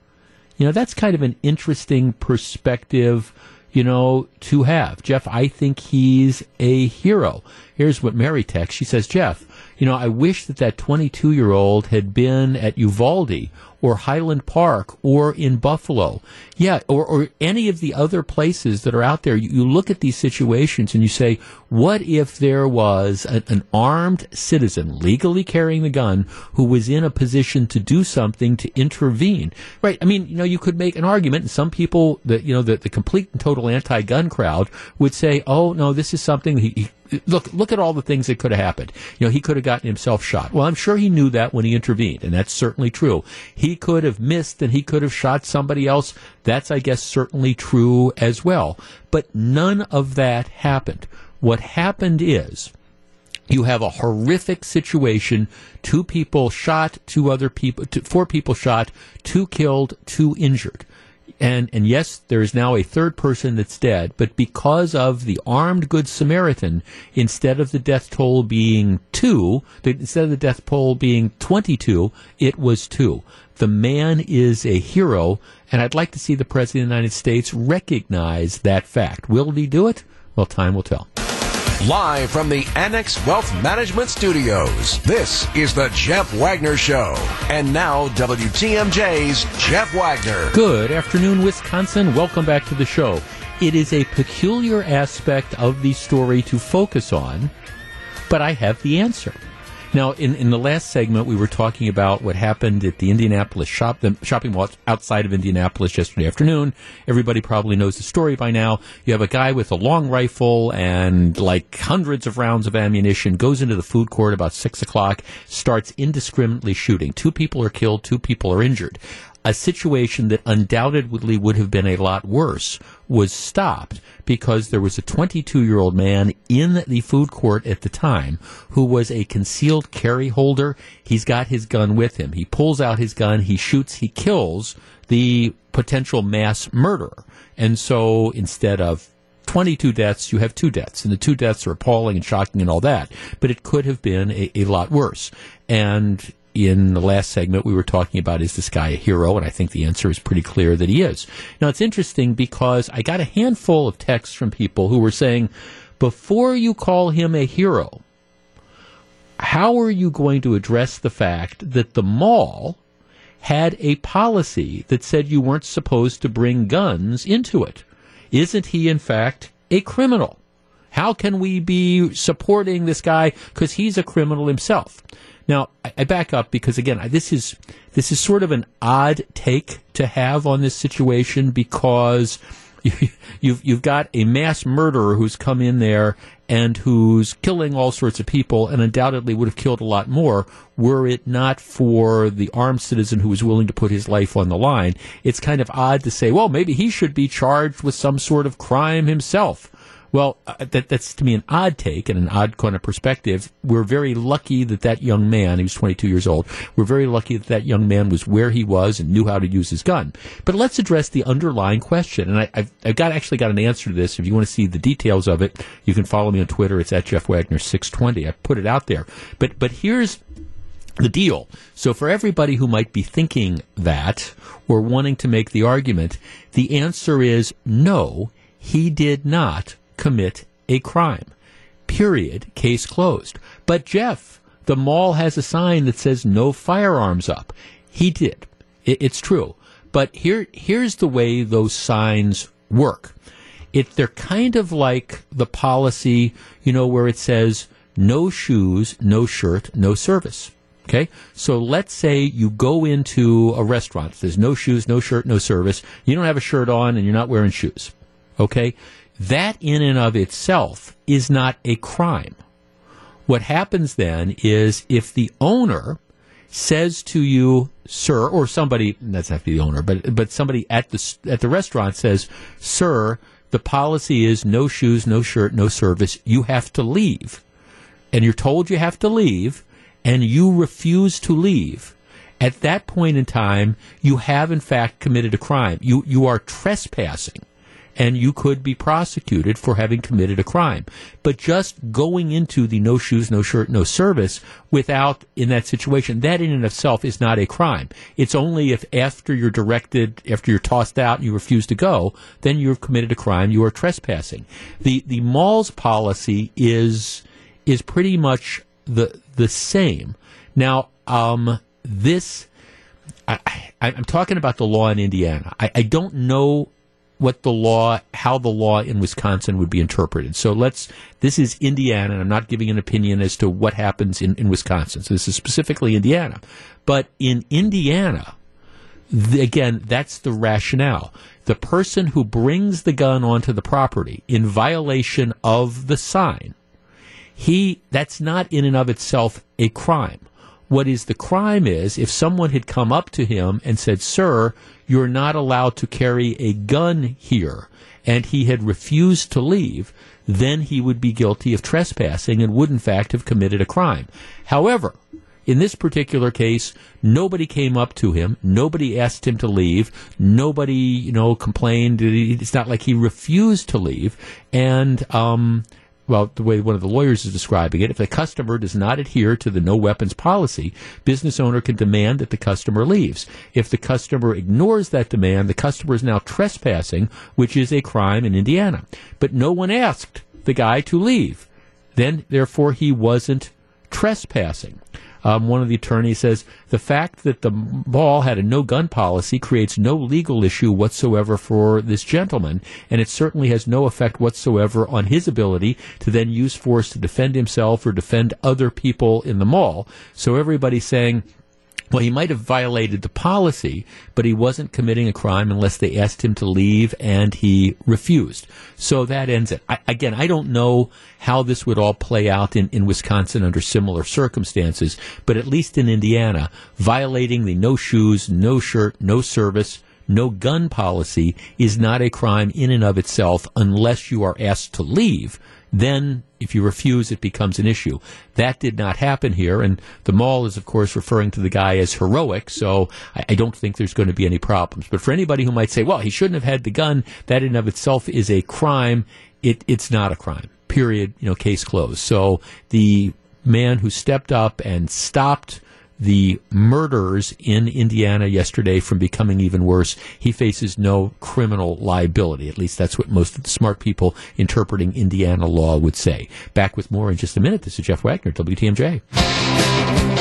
You know, that's kind of an interesting perspective, you know, to have. Jeff, I think he's a hero. Here's what Mary texts. She says, Jeff, you know, I wish that that 22 year old had been at Uvalde or Highland Park or in Buffalo. Yeah, or, or any of the other places that are out there. You, you look at these situations and you say, what if there was a, an armed citizen legally carrying the gun who was in a position to do something to intervene? Right. I mean, you know, you could make an argument and some people that, you know, the, the complete and total anti-gun crowd would say, oh, no, this is something he, he look look at all the things that could have happened. You know, he could have gotten himself shot. Well, I'm sure he knew that when he intervened, and that's certainly true. He could have missed and he could have shot somebody else. That's I guess certainly true as well. But none of that happened. What happened is you have a horrific situation two people shot two other people two, four people shot two killed two injured And, and yes, there is now a third person that's dead, but because of the armed good Samaritan, instead of the death toll being two, instead of the death toll being 22, it was two. The man is a hero, and I'd like to see the President of the United States recognize that fact. Will he do it? Well, time will tell. Live from the Annex Wealth Management Studios, this is the Jeff Wagner Show. And now, WTMJ's Jeff Wagner. Good afternoon, Wisconsin. Welcome back to the show. It is a peculiar aspect of the story to focus on, but I have the answer. Now, in, in the last segment, we were talking about what happened at the Indianapolis shop, the shopping mall outside of Indianapolis yesterday afternoon. Everybody probably knows the story by now. You have a guy with a long rifle and like hundreds of rounds of ammunition goes into the food court about six o'clock, starts indiscriminately shooting. Two people are killed, two people are injured a situation that undoubtedly would have been a lot worse was stopped because there was a 22 year old man in the food court at the time who was a concealed carry holder. He's got his gun with him. He pulls out his gun, he shoots, he kills the potential mass murderer. And so instead of 22 deaths, you have two deaths. And the two deaths are appalling and shocking and all that. But it could have been a, a lot worse. And in the last segment, we were talking about is this guy a hero? And I think the answer is pretty clear that he is. Now, it's interesting because I got a handful of texts from people who were saying, before you call him a hero, how are you going to address the fact that the mall had a policy that said you weren't supposed to bring guns into it? Isn't he, in fact, a criminal? How can we be supporting this guy because he's a criminal himself? Now, I, back up because again, this is this is sort of an odd take to have on this situation because you, you've you've got a mass murderer who's come in there and who's killing all sorts of people and undoubtedly would have killed a lot more were it not for the armed citizen who was willing to put his life on the line. It's kind of odd to say, well, maybe he should be charged with some sort of crime himself. Well, uh, that, that's to me an odd take and an odd kind of perspective. We're very lucky that that young man, he was 22 years old, we're very lucky that that young man was where he was and knew how to use his gun. But let's address the underlying question. And I, have I've got actually got an answer to this. If you want to see the details of it, you can follow me on Twitter. It's at Jeff Wagner 620. I put it out there. But, but here's the deal. So for everybody who might be thinking that or wanting to make the argument, the answer is no, he did not commit a crime. Period. Case closed. But Jeff, the mall has a sign that says no firearms up. He did. It, it's true. But here, here's the way those signs work. It, they're kind of like the policy, you know, where it says no shoes, no shirt, no service. Okay? So let's say you go into a restaurant. There's no shoes, no shirt, no service. You don't have a shirt on and you're not wearing shoes. Okay? That in and of itself is not a crime. What happens then is if the owner says to you, sir, or somebody, that's not the owner, but, but somebody at the, at the restaurant says, sir, the policy is no shoes, no shirt, no service. You have to leave. And you're told you have to leave and you refuse to leave. At that point in time, you have in fact committed a crime. You, you are trespassing and you could be prosecuted for having committed a crime. But just going into the no shoes, no shirt, no service without, in that situation, that in and of itself is not a crime. It's only if after you're directed, after you're tossed out and you refuse to go, then you've committed a crime, you are trespassing. The, the mall's policy is, is pretty much the, the same. Now, um, this, I, am talking about the law in Indiana. I, I don't know what the law, how the law in Wisconsin would be interpreted. So let's, this is Indiana, and I'm not giving an opinion as to what happens in, in Wisconsin. So this is specifically Indiana. But in Indiana, the, again, that's the rationale. The person who brings the gun onto the property in violation of the sign, he, that's not in and of itself a crime. What is the crime is if someone had come up to him and said, Sir, you're not allowed to carry a gun here, and he had refused to leave, then he would be guilty of trespassing and would in fact have committed a crime. However, In this particular case, nobody came up to him. Nobody asked him to leave. Nobody, you know, complained. It's not like he refused to leave. And, um, well, the way one of the lawyers is describing it, if the customer does not adhere to the no weapons policy, business owner can demand that the customer leaves. If the customer ignores that demand, the customer is now trespassing, which is a crime in Indiana. But no one asked the guy to leave. Then, therefore, he wasn't trespassing. Um, one of the attorneys says the fact that the mall had a no gun policy creates no legal issue whatsoever for this gentleman, and it certainly has no effect whatsoever on his ability to then use force to defend himself or defend other people in the mall. So everybody's saying, well, he might have violated the policy, but he wasn't committing a crime unless they asked him to leave and he refused. So that ends it. I, again, I don't know how this would all play out in, in Wisconsin under similar circumstances, but at least in Indiana, violating the no shoes, no shirt, no service, no gun policy is not a crime in and of itself unless you are asked to leave. Then, if you refuse, it becomes an issue. That did not happen here, and the mall is, of course, referring to the guy as heroic, so I, I don't think there's going to be any problems. But for anybody who might say, well, he shouldn't have had the gun, that in of itself is a crime, it, it's not a crime. Period. You know, case closed. So the man who stepped up and stopped the murders in Indiana yesterday from becoming even worse, he faces no criminal liability. At least that's what most of the smart people interpreting Indiana law would say. Back with more in just a minute. This is Jeff Wagner, WTMJ.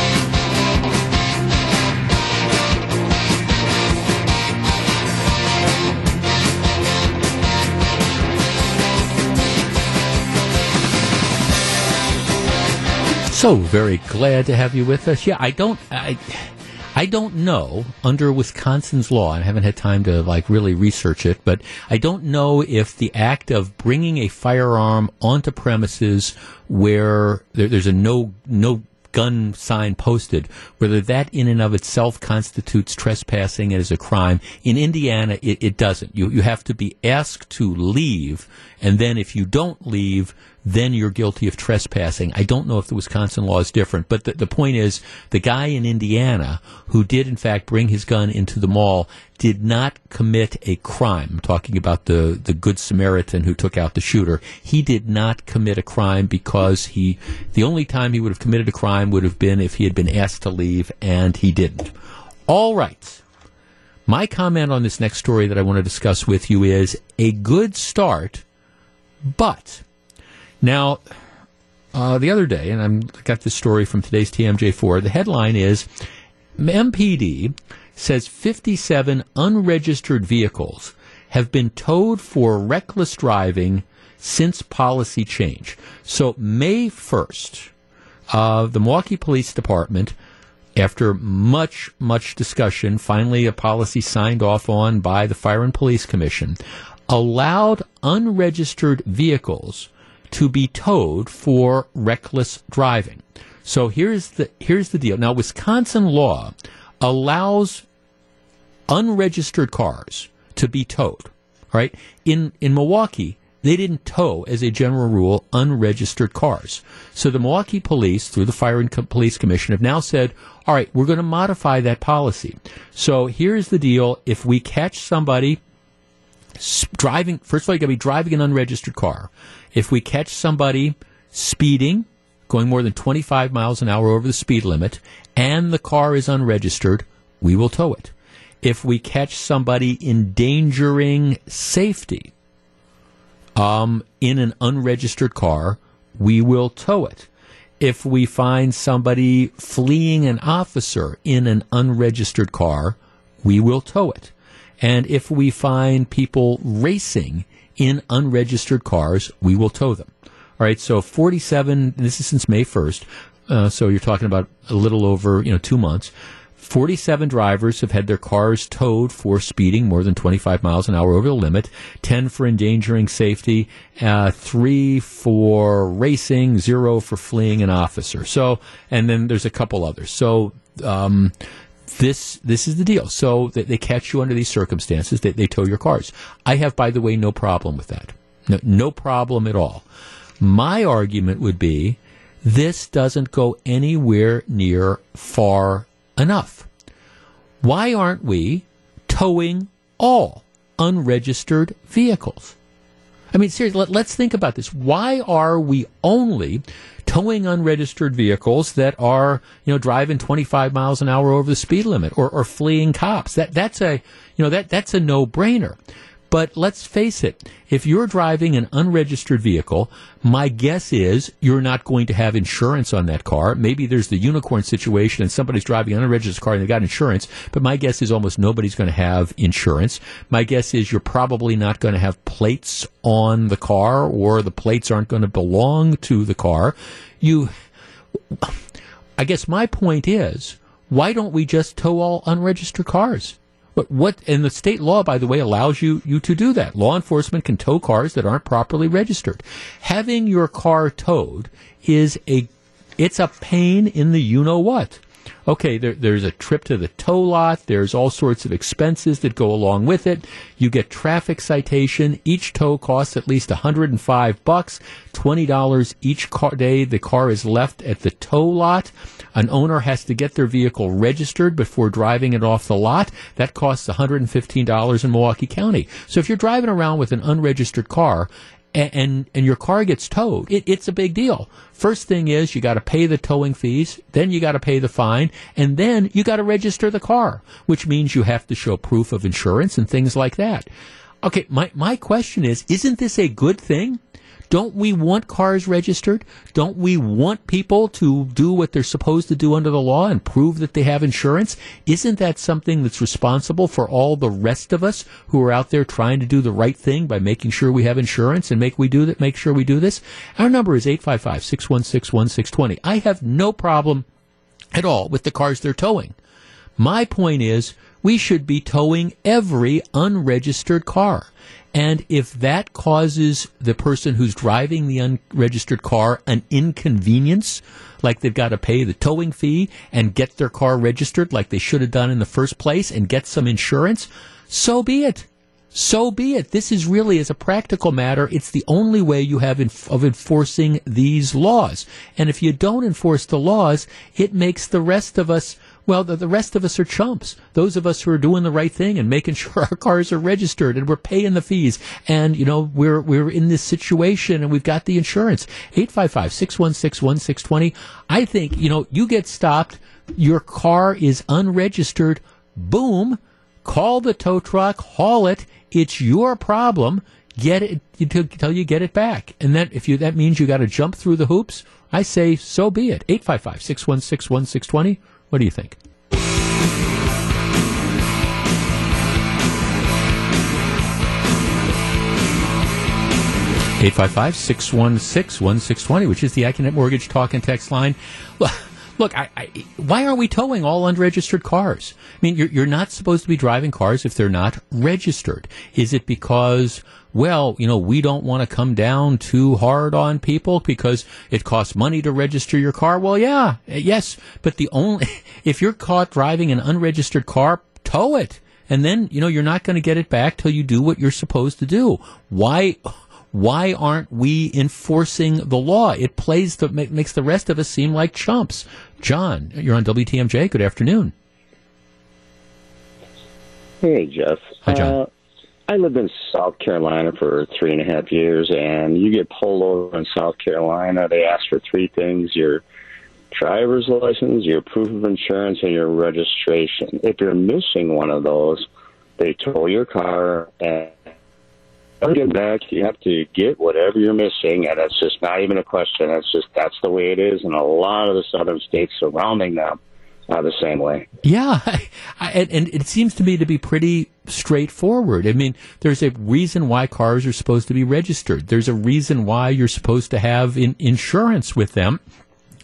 So very glad to have you with us. Yeah, I don't, I, I don't know under Wisconsin's law. I haven't had time to like really research it, but I don't know if the act of bringing a firearm onto premises where there, there's a no no gun sign posted, whether that in and of itself constitutes trespassing as a crime. In Indiana, it, it doesn't. You you have to be asked to leave, and then if you don't leave, then you're guilty of trespassing. I don't know if the Wisconsin law is different, but the, the point is the guy in Indiana who did in fact bring his gun into the mall did not commit a crime. I'm talking about the, the good Samaritan who took out the shooter. He did not commit a crime because he, the only time he would have committed a crime would have been if he had been asked to leave and he didn't. All right. My comment on this next story that I want to discuss with you is a good start, but now, uh, the other day, and I got this story from today's TMJ4. The headline is MPD says 57 unregistered vehicles have been towed for reckless driving since policy change. So, May 1st, uh, the Milwaukee Police Department, after much, much discussion, finally a policy signed off on by the Fire and Police Commission, allowed unregistered vehicles to be towed for reckless driving. So here's the here's the deal. Now Wisconsin law allows unregistered cars to be towed. Right? In in Milwaukee, they didn't tow as a general rule unregistered cars. So the Milwaukee police through the Fire and Co- Police Commission have now said, "All right, we're going to modify that policy." So here's the deal, if we catch somebody driving first of all you got to be driving an unregistered car if we catch somebody speeding, going more than 25 miles an hour over the speed limit, and the car is unregistered, we will tow it. If we catch somebody endangering safety um, in an unregistered car, we will tow it. If we find somebody fleeing an officer in an unregistered car, we will tow it. And if we find people racing in unregistered cars, we will tow them. All right, so 47, this is since May 1st, uh, so you're talking about a little over, you know, two months. 47 drivers have had their cars towed for speeding more than 25 miles an hour over the limit, 10 for endangering safety, uh, 3 for racing, 0 for fleeing an officer. So, and then there's a couple others. So, um, this this is the deal. So they, they catch you under these circumstances. They, they tow your cars. I have, by the way, no problem with that. No, no problem at all. My argument would be this doesn't go anywhere near far enough. Why aren't we towing all unregistered vehicles? I mean, seriously, let, us think about this. Why are we only towing unregistered vehicles that are, you know, driving 25 miles an hour over the speed limit or, or fleeing cops? That that's a, you know, that that's a no-brainer. But let's face it, if you're driving an unregistered vehicle, my guess is you're not going to have insurance on that car. Maybe there's the unicorn situation and somebody's driving an unregistered car and they got insurance, but my guess is almost nobody's going to have insurance. My guess is you're probably not going to have plates on the car or the plates aren't going to belong to the car. You, I guess my point is, why don't we just tow all unregistered cars? But what and the state law, by the way, allows you you to do that. Law enforcement can tow cars that aren't properly registered. Having your car towed is a it's a pain in the you know what okay, there, there's a trip to the tow lot. There's all sorts of expenses that go along with it. You get traffic citation. Each tow costs at least 105 bucks, $20 each car day. The car is left at the tow lot. An owner has to get their vehicle registered before driving it off the lot. That costs $115 in Milwaukee County. So if you're driving around with an unregistered car and, and, and your car gets towed, it, it's a big deal. First thing is you got to pay the towing fees, then you got to pay the fine, and then you got to register the car, which means you have to show proof of insurance and things like that. Okay, my, my question is, isn't this a good thing? Don't we want cars registered? Don't we want people to do what they're supposed to do under the law and prove that they have insurance? Isn't that something that's responsible for all the rest of us who are out there trying to do the right thing by making sure we have insurance and make we do that, make sure we do this? Our number is 855-616-1620. I have no problem at all with the cars they're towing. My point is, we should be towing every unregistered car. And if that causes the person who's driving the unregistered car an inconvenience, like they've got to pay the towing fee and get their car registered like they should have done in the first place and get some insurance, so be it. So be it. This is really, as a practical matter, it's the only way you have of enforcing these laws. And if you don't enforce the laws, it makes the rest of us well, the, the rest of us are chumps. Those of us who are doing the right thing and making sure our cars are registered and we're paying the fees and, you know, we're, we're in this situation and we've got the insurance. 855-616-1620. I think, you know, you get stopped, your car is unregistered, boom, call the tow truck, haul it, it's your problem get it until you get it back. And that if you that means you got to jump through the hoops, I say so be it. 855-616-1620. What do you think? Eight five five six one six one six twenty, which is the Accunet Mortgage Talk and Text line. Look, I, I, why are we towing all unregistered cars? I mean, you're, you're not supposed to be driving cars if they're not registered. Is it because well, you know, we don't want to come down too hard on people because it costs money to register your car. Well, yeah, eh, yes, but the only, if you're caught driving an unregistered car, tow it. And then, you know, you're not going to get it back till you do what you're supposed to do. Why, why aren't we enforcing the law? It plays the, makes the rest of us seem like chumps. John, you're on WTMJ. Good afternoon. Hey, Jeff. Hi, John. Uh, I lived in South Carolina for three and a half years, and you get pulled over in South Carolina. They ask for three things your driver's license, your proof of insurance, and your registration. If you're missing one of those, they tow your car and get back. You have to get whatever you're missing, and it's just not even a question. It's just that's the way it is in a lot of the southern states surrounding them uh, the same way. Yeah, I, and it seems to me to be pretty straightforward. I mean, there's a reason why cars are supposed to be registered. There's a reason why you're supposed to have in, insurance with them.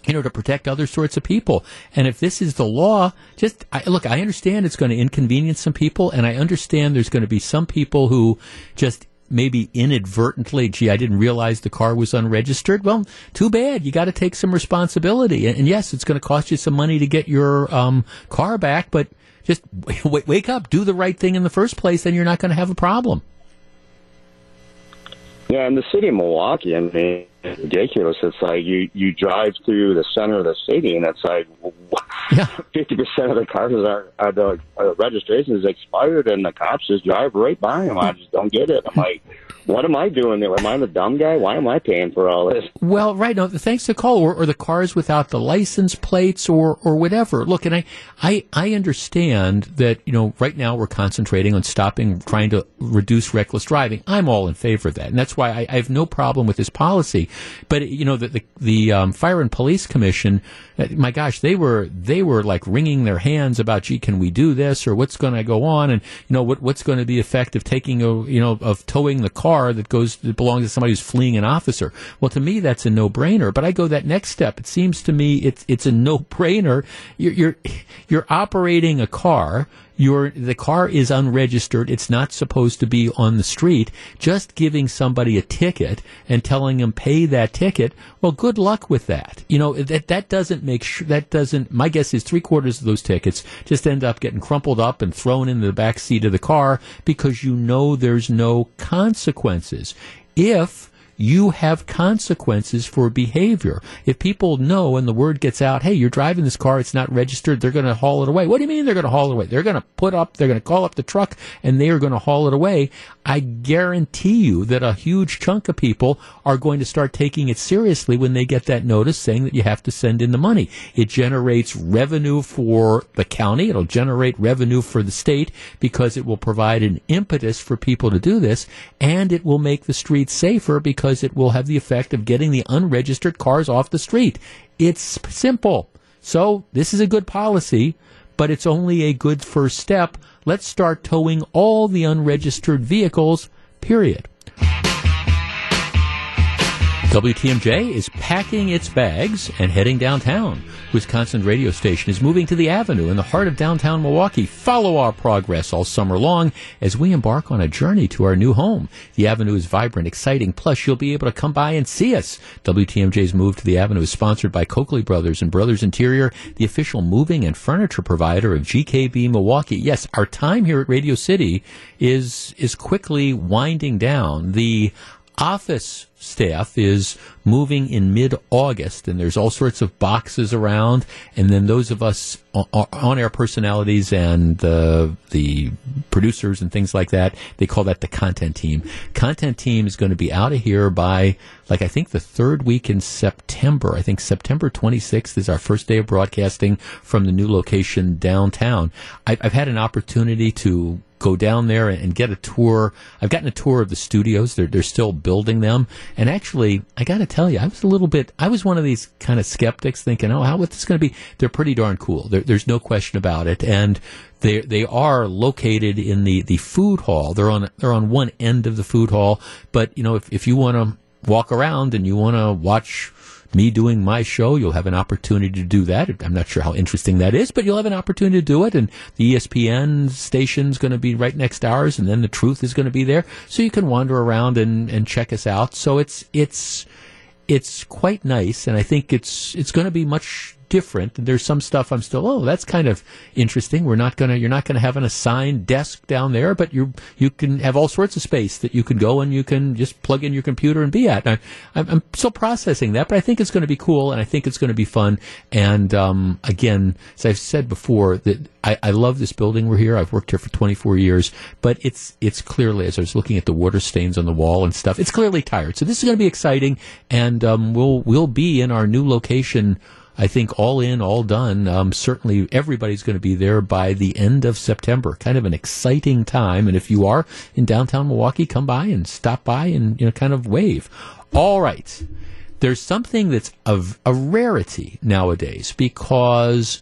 You know, to protect other sorts of people. And if this is the law, just I, look, I understand it's going to inconvenience some people, and I understand there's going to be some people who just maybe inadvertently, gee, I didn't realize the car was unregistered. Well, too bad. You got to take some responsibility. And, and, yes, it's going to cost you some money to get your um, car back, but just w- wake up, do the right thing in the first place, then you're not going to have a problem. Yeah, in the city of Milwaukee, I mean, ridiculous. It's like you you drive through the center of the city, and it's like fifty percent of the cars are, are the uh, registration is expired, and the cops just drive right by them. I just don't get it. I'm like, what am I doing there? Am I the dumb guy? Why am I paying for all this? Well, right. No, thanks to call or, or the cars without the license plates or, or whatever. Look, and I, I, I understand that, you know, right now we're concentrating on stopping, trying to reduce reckless driving. I'm all in favor of that. And that's why I, I have no problem with this policy. But, you know, the, the, the um, Fire and Police Commission, uh, my gosh, they were, they were like wringing their hands about, gee, can we do this or what's going to go on? And, you know, what, what's going to be the effect of taking a, you know, of towing the car that goes, that belongs to somebody who's fleeing an officer? Well, to me, that's a no-brainer. But I go that next step. It seems to me it's, it's a no-brainer. You're, you're, you're operating a car your the car is unregistered. It's not supposed to be on the street. Just giving somebody a ticket and telling them pay that ticket. Well, good luck with that. You know that that doesn't make sure that doesn't. My guess is three quarters of those tickets just end up getting crumpled up and thrown into the back seat of the car because you know there's no consequences. If you have consequences for behavior. If people know and the word gets out, hey, you're driving this car, it's not registered, they're going to haul it away. What do you mean they're going to haul it away? They're going to put up, they're going to call up the truck and they are going to haul it away. I guarantee you that a huge chunk of people are going to start taking it seriously when they get that notice saying that you have to send in the money. It generates revenue for the county. It'll generate revenue for the state because it will provide an impetus for people to do this and it will make the streets safer because it will have the effect of getting the unregistered cars off the street. It's simple. So this is a good policy, but it's only a good first step. Let's start towing all the unregistered vehicles, period. WTMJ is packing its bags and heading downtown. Wisconsin radio station is moving to the Avenue in the heart of downtown Milwaukee. Follow our progress all summer long as we embark on a journey to our new home. The Avenue is vibrant, exciting, plus you'll be able to come by and see us. WTMJ's move to the Avenue is sponsored by Coakley Brothers and Brothers Interior, the official moving and furniture provider of GKB Milwaukee. Yes, our time here at Radio City is is quickly winding down. The office staff is moving in mid-August, and there's all sorts of boxes around, and then those of us on-air personalities and the the producers and things like that, they call that the content team. Content team is going to be out of here by like I think the third week in September. I think September 26th is our first day of broadcasting from the new location downtown. I've, I've had an opportunity to go down there and get a tour. I've gotten a tour of the studios. They're, they're still building them. And actually, I got to tell you, I was a little bit, I was one of these kind of skeptics thinking, oh, how, what's this going to be? They're pretty darn cool. There, there's no question about it. And they, they are located in the, the food hall. They're on, they're on one end of the food hall. But, you know, if, if you want to walk around and you want to watch me doing my show. You'll have an opportunity to do that. I'm not sure how interesting that is, but you'll have an opportunity to do it. And the ESPN station's going to be right next to ours, and then the truth is going to be there. So you can wander around and, and check us out. So it's, it's, it's quite nice, and I think it's, it's going to be much different. There's some stuff I'm still, oh, that's kind of interesting. We're not gonna, you're not gonna have an assigned desk down there, but you you can have all sorts of space that you can go and you can just plug in your computer and be at. I, I'm still processing that, but I think it's going to be cool and I think it's going to be fun. And um, again, as I've said before, that I, I love this building. We're here. I've worked here for 24 years, but it's it's clearly as I was looking at the water stains on the wall and stuff, it's clearly tired. So this is going to be exciting, and um, we'll we'll be in our new location. I think all in, all done. Um, certainly, everybody's going to be there by the end of September. Kind of an exciting time. And if you are in downtown Milwaukee, come by and stop by and you know kind of wave. All right, there's something that's of a rarity nowadays because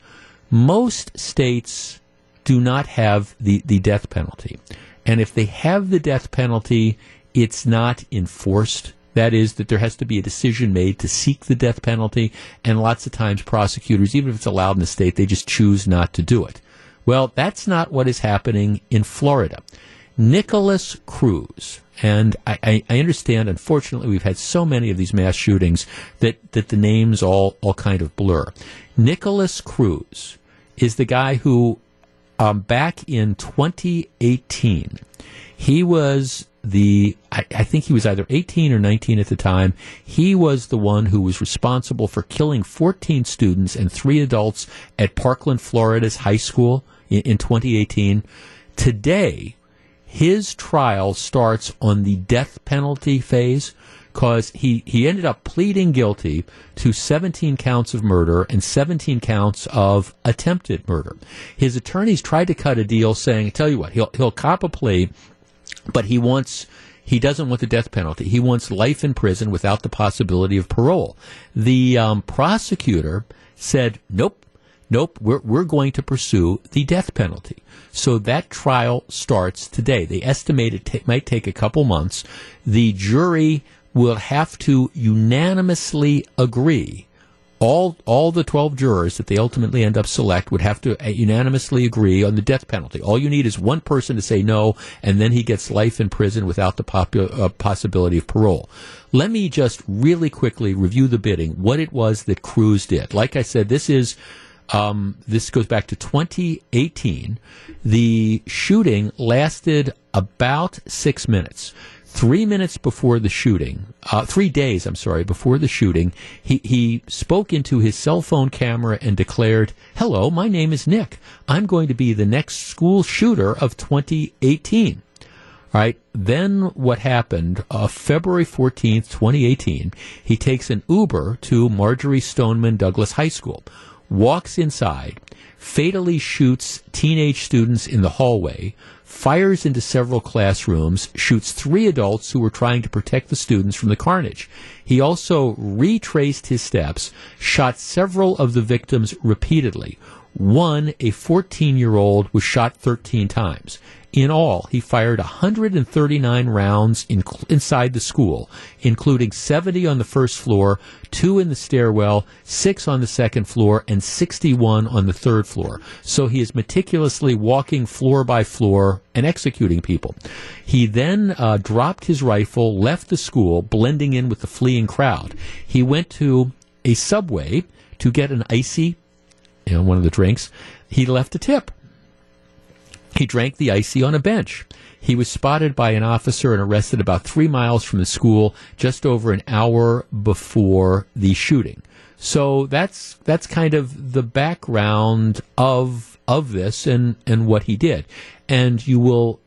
most states do not have the, the death penalty. And if they have the death penalty, it's not enforced that is, that there has to be a decision made to seek the death penalty, and lots of times prosecutors, even if it's allowed in the state, they just choose not to do it. Well, that's not what is happening in Florida. Nikolas Cruz, and I, I, understand, unfortunately, we've had so many of these mass shootings that, that the names all, all kind of blur. Nikolas Cruz is the guy who, um, back in 2018, he was the, I, I think he was either 18 or 19 at the time. He was the one who was responsible for killing 14 students and three adults at Parkland, Florida's high school in, in 2018. Today, his trial starts on the death penalty phase because he, he ended up pleading guilty to 17 counts of murder and 17 counts of attempted murder. His attorneys tried to cut a deal saying, tell you what, he'll, he'll cop a plea, but he wants, he doesn't want the death penalty. He wants life in prison without the possibility of parole. The um, prosecutor said, nope, nope, we're, we're going to pursue the death penalty. So that trial starts today. They estimate it ta- might take a couple months. The jury will have to unanimously agree. All, all the 12 jurors that they ultimately end up select would have to uh, unanimously agree on the death penalty. All you need is one person to say no, and then he gets life in prison without the popu- uh, possibility of parole. Let me just really quickly review the bidding, what it was that Cruz did. Like I said, this is um, this goes back to 2018. The shooting lasted about six minutes. Three minutes before the shooting, uh, three days, I'm sorry, before the shooting, he, he spoke into his cell phone camera and declared, Hello, my name is Nick. I'm going to be the next school shooter of 2018. All right. Then what happened? Uh, February 14th, 2018, he takes an Uber to Marjory Stoneman Douglas High School, walks inside, fatally shoots teenage students in the hallway, fires into several classrooms, shoots three adults who were trying to protect the students from the carnage. He also retraced his steps, shot several of the victims repeatedly. One, a 14 year old, was shot 13 times. In all, he fired 139 rounds in, inside the school, including 70 on the first floor, two in the stairwell, six on the second floor, and 61 on the third floor. So he is meticulously walking floor by floor and executing people. He then uh, dropped his rifle, left the school, blending in with the fleeing crowd. He went to a subway to get an icy, you know, one of the drinks. He left a tip. He drank the icy on a bench. He was spotted by an officer and arrested about three miles from the school just over an hour before the shooting. So that's that's kind of the background of of this and, and what he did. And you will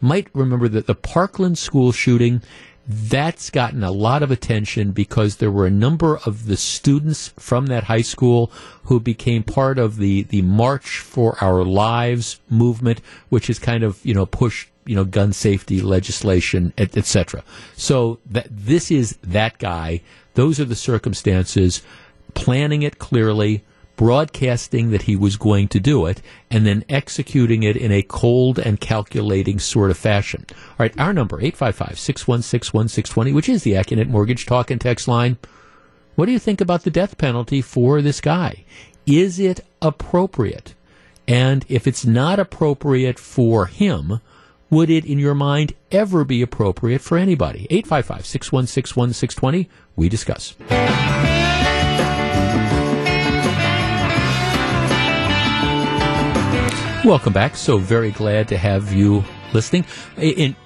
might remember that the Parkland school shooting that's gotten a lot of attention because there were a number of the students from that high school who became part of the, the March for Our Lives movement, which is kind of, you know, pushed, you know, gun safety legislation, et, et. So that this is that guy. Those are the circumstances, planning it clearly, broadcasting that he was going to do it, and then executing it in a cold and calculating sort of fashion. All right, our number, 855-616-1620, which is the Accunet Mortgage Talk and Text line. What do you think about the death penalty for this guy? Is it appropriate? And if it's not appropriate for him, would it, in your mind, ever be appropriate for anybody? 855 616 1620. We discuss. Welcome back. So very glad to have you listening. In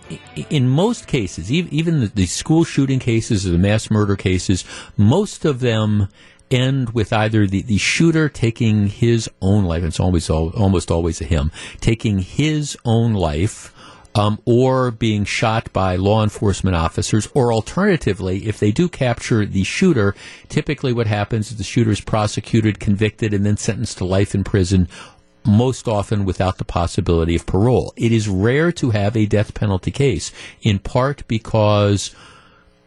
in most cases, even the, school shooting cases or the mass murder cases, most of them end with either the, the shooter taking his own life, it's always almost always a him, taking his own life, um, or being shot by law enforcement officers, or alternatively, if they do capture the shooter, typically what happens is the shooter is prosecuted, convicted, and then sentenced to life in prison most often without the possibility of parole. It is rare to have a death penalty case, in part because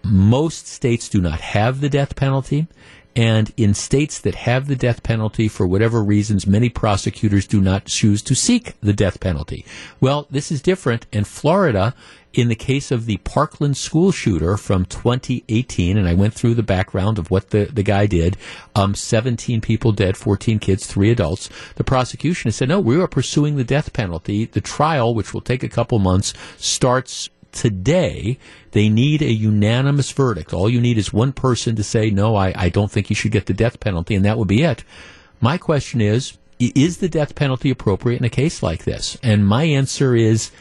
most states do not have the death penalty. And in states that have the death penalty, for whatever reasons, many prosecutors do not choose to seek the death penalty. Well, this is different. In Florida, in the case of the Parkland school shooter from 2018, and I went through the background of what the, the guy did, um, 17 people dead, 14 kids, three adults. The prosecution has said, no, we are pursuing the death penalty. The trial, which will take a couple months, starts today. They need a unanimous verdict. All you need is one person to say, no, I, I don't think you should get the death penalty, and that would be it. My question is, is the death penalty appropriate in a case like this? And my answer is,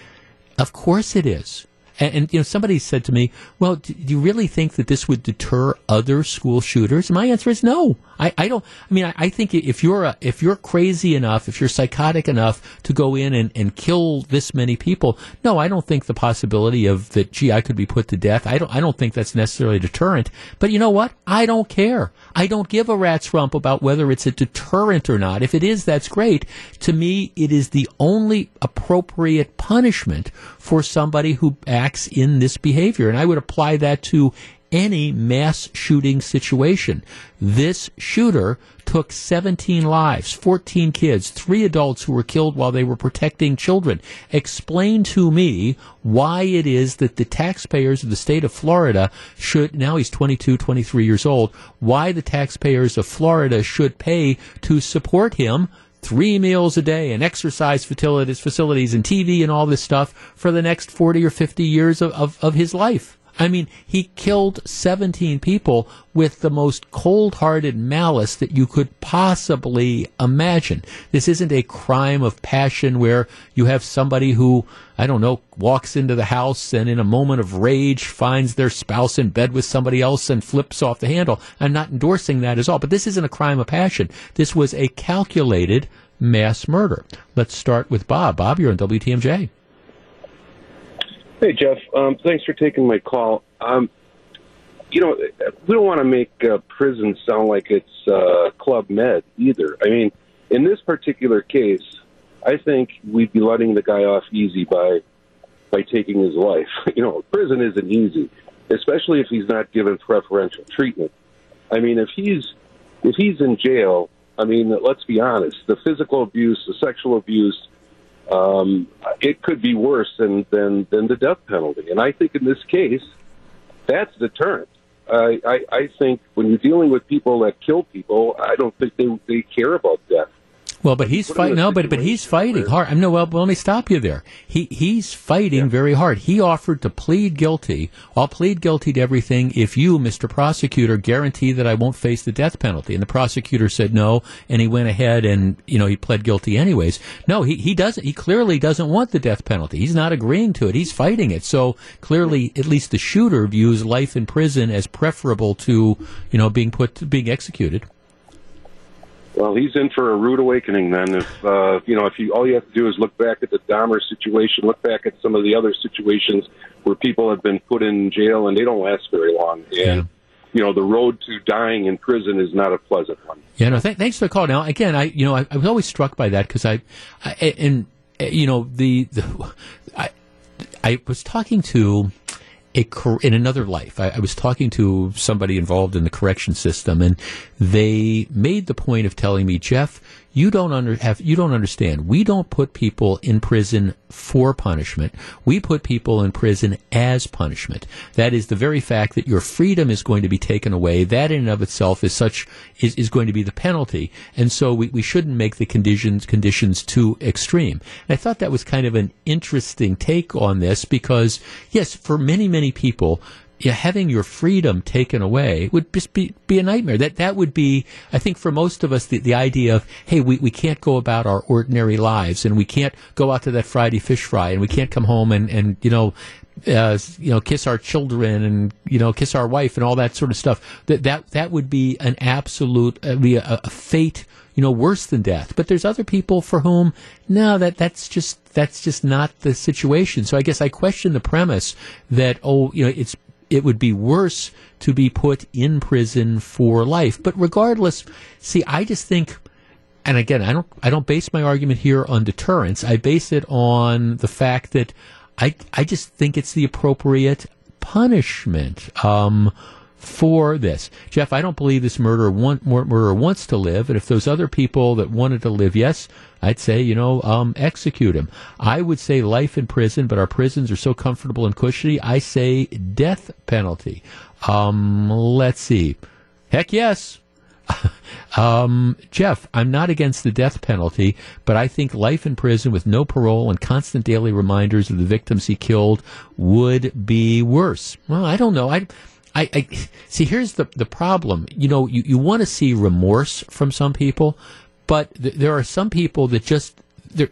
of course it is. And, and you know, somebody said to me, "Well, do, do you really think that this would deter other school shooters?" My answer is no. I, I don't. I mean, I, I think if you're a, if you're crazy enough, if you're psychotic enough to go in and, and kill this many people, no, I don't think the possibility of that. Gee, I could be put to death. I don't. I don't think that's necessarily a deterrent. But you know what? I don't care. I don't give a rat's rump about whether it's a deterrent or not. If it is, that's great. To me, it is the only appropriate punishment for somebody who acts in this behavior. And I would apply that to any mass shooting situation. This shooter took 17 lives, 14 kids, three adults who were killed while they were protecting children. Explain to me why it is that the taxpayers of the state of Florida should, now he's 22, 23 years old, why the taxpayers of Florida should pay to support him three meals a day and exercise facilities, facilities and TV and all this stuff for the next 40 or 50 years of, of, of his life. I mean, he killed 17 people with the most cold hearted malice that you could possibly imagine. This isn't a crime of passion where you have somebody who, I don't know, walks into the house and in a moment of rage finds their spouse in bed with somebody else and flips off the handle. I'm not endorsing that at all, but this isn't a crime of passion. This was a calculated mass murder. Let's start with Bob. Bob, you're on WTMJ. Hey, Jeff. Um, thanks for taking my call. Um, you know, we don't want to make uh, prison sound like it's uh, Club Med either. I mean, in this particular case, I think we'd be letting the guy off easy by by taking his life. You know, prison isn't easy, especially if he's not given preferential treatment. I mean, if he's if he's in jail, I mean, let's be honest, the physical abuse, the sexual abuse, um, it could be worse than, than, than the death penalty. And I think in this case, that's deterrent. I, I, I think when you're dealing with people that kill people, I don't think they, they care about death. Well, but he's fighting. No, but but he's fighting hard. I'm no. Well, let me stop you there. He he's fighting very hard. He offered to plead guilty. I'll plead guilty to everything if you, Mr. Prosecutor, guarantee that I won't face the death penalty. And the prosecutor said no, and he went ahead and you know he pled guilty anyways. No, he he doesn't. He clearly doesn't want the death penalty. He's not agreeing to it. He's fighting it. So clearly, at least the shooter views life in prison as preferable to you know being put being executed. Well, he's in for a rude awakening then. If uh, you know, if you all you have to do is look back at the Dahmer situation, look back at some of the other situations where people have been put in jail and they don't last very long. And you know, the road to dying in prison is not a pleasant one. Yeah, no. Th- thanks for the call. Now, again, I you know I, I was always struck by that because I, I and you know the the I I was talking to a in another life. I, I was talking to somebody involved in the correction system, and they made the point of telling me, Jeff, you don't under have you don't understand. We don't put people in prison for punishment. We put people in prison as punishment. That is the very fact that your freedom is going to be taken away. That in and of itself is such is, is going to be the penalty. And so we, we shouldn't make the conditions conditions too extreme. And I thought that was kind of an interesting take on this because yes, for many, many people, having your freedom taken away would just be, be a nightmare. That that would be, I think, for most of us, the, the idea of, hey, we, we can't go about our ordinary lives, and we can't go out to that Friday fish fry, and we can't come home and, and you know, uh, you know, kiss our children and you know, kiss our wife and all that sort of stuff. That that that would be an absolute, uh, be a, a fate, you know, worse than death. But there's other people for whom, no, that that's just that's just not the situation. So I guess I question the premise that oh, you know, it's it would be worse to be put in prison for life. But regardless, see, I just think, and again, I don't, I don't base my argument here on deterrence. I base it on the fact that I, I just think it's the appropriate punishment. Um, for this. Jeff, I don't believe this murderer, want, murderer wants to live, and if those other people that wanted to live, yes, I'd say, you know, um, execute him. I would say life in prison, but our prisons are so comfortable and cushy, I say death penalty. Um, let's see. Heck yes. um, Jeff, I'm not against the death penalty, but I think life in prison with no parole and constant daily reminders of the victims he killed would be worse. Well, I don't know. I, I, I see. Here's the the problem. You know, you, you want to see remorse from some people, but th- there are some people that just they're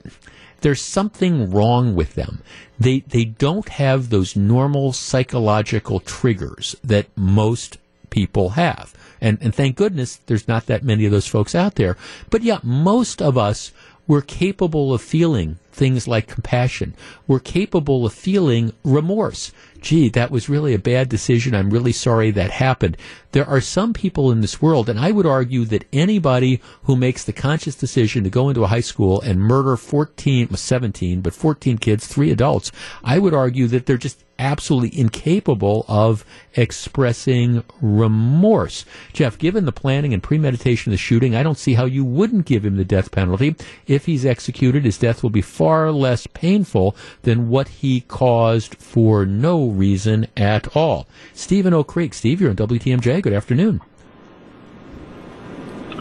there's something wrong with them. They they don't have those normal psychological triggers that most people have. And and thank goodness there's not that many of those folks out there. But yeah, most of us we're capable of feeling things like compassion. We're capable of feeling remorse. Gee, that was really a bad decision. I'm really sorry that happened. There are some people in this world, and I would argue that anybody who makes the conscious decision to go into a high school and murder 14, 17, but 14 kids, three adults, I would argue that they're just absolutely incapable of expressing remorse. Jeff, given the planning and premeditation of the shooting, I don't see how you wouldn't give him the death penalty. If he's executed, his death will be far less painful than what he caused for no reason at all. Stephen Oak Creek. Steve, you're on WTMJ. Good afternoon.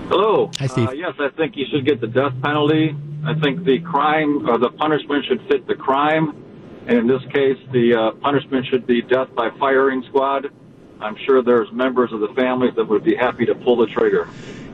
Hello. Hi, Steve. Uh, yes, I think you should get the death penalty. I think the crime or the punishment should fit the crime. And in this case, the uh, punishment should be death by firing squad. I'm sure there's members of the families that would be happy to pull the trigger.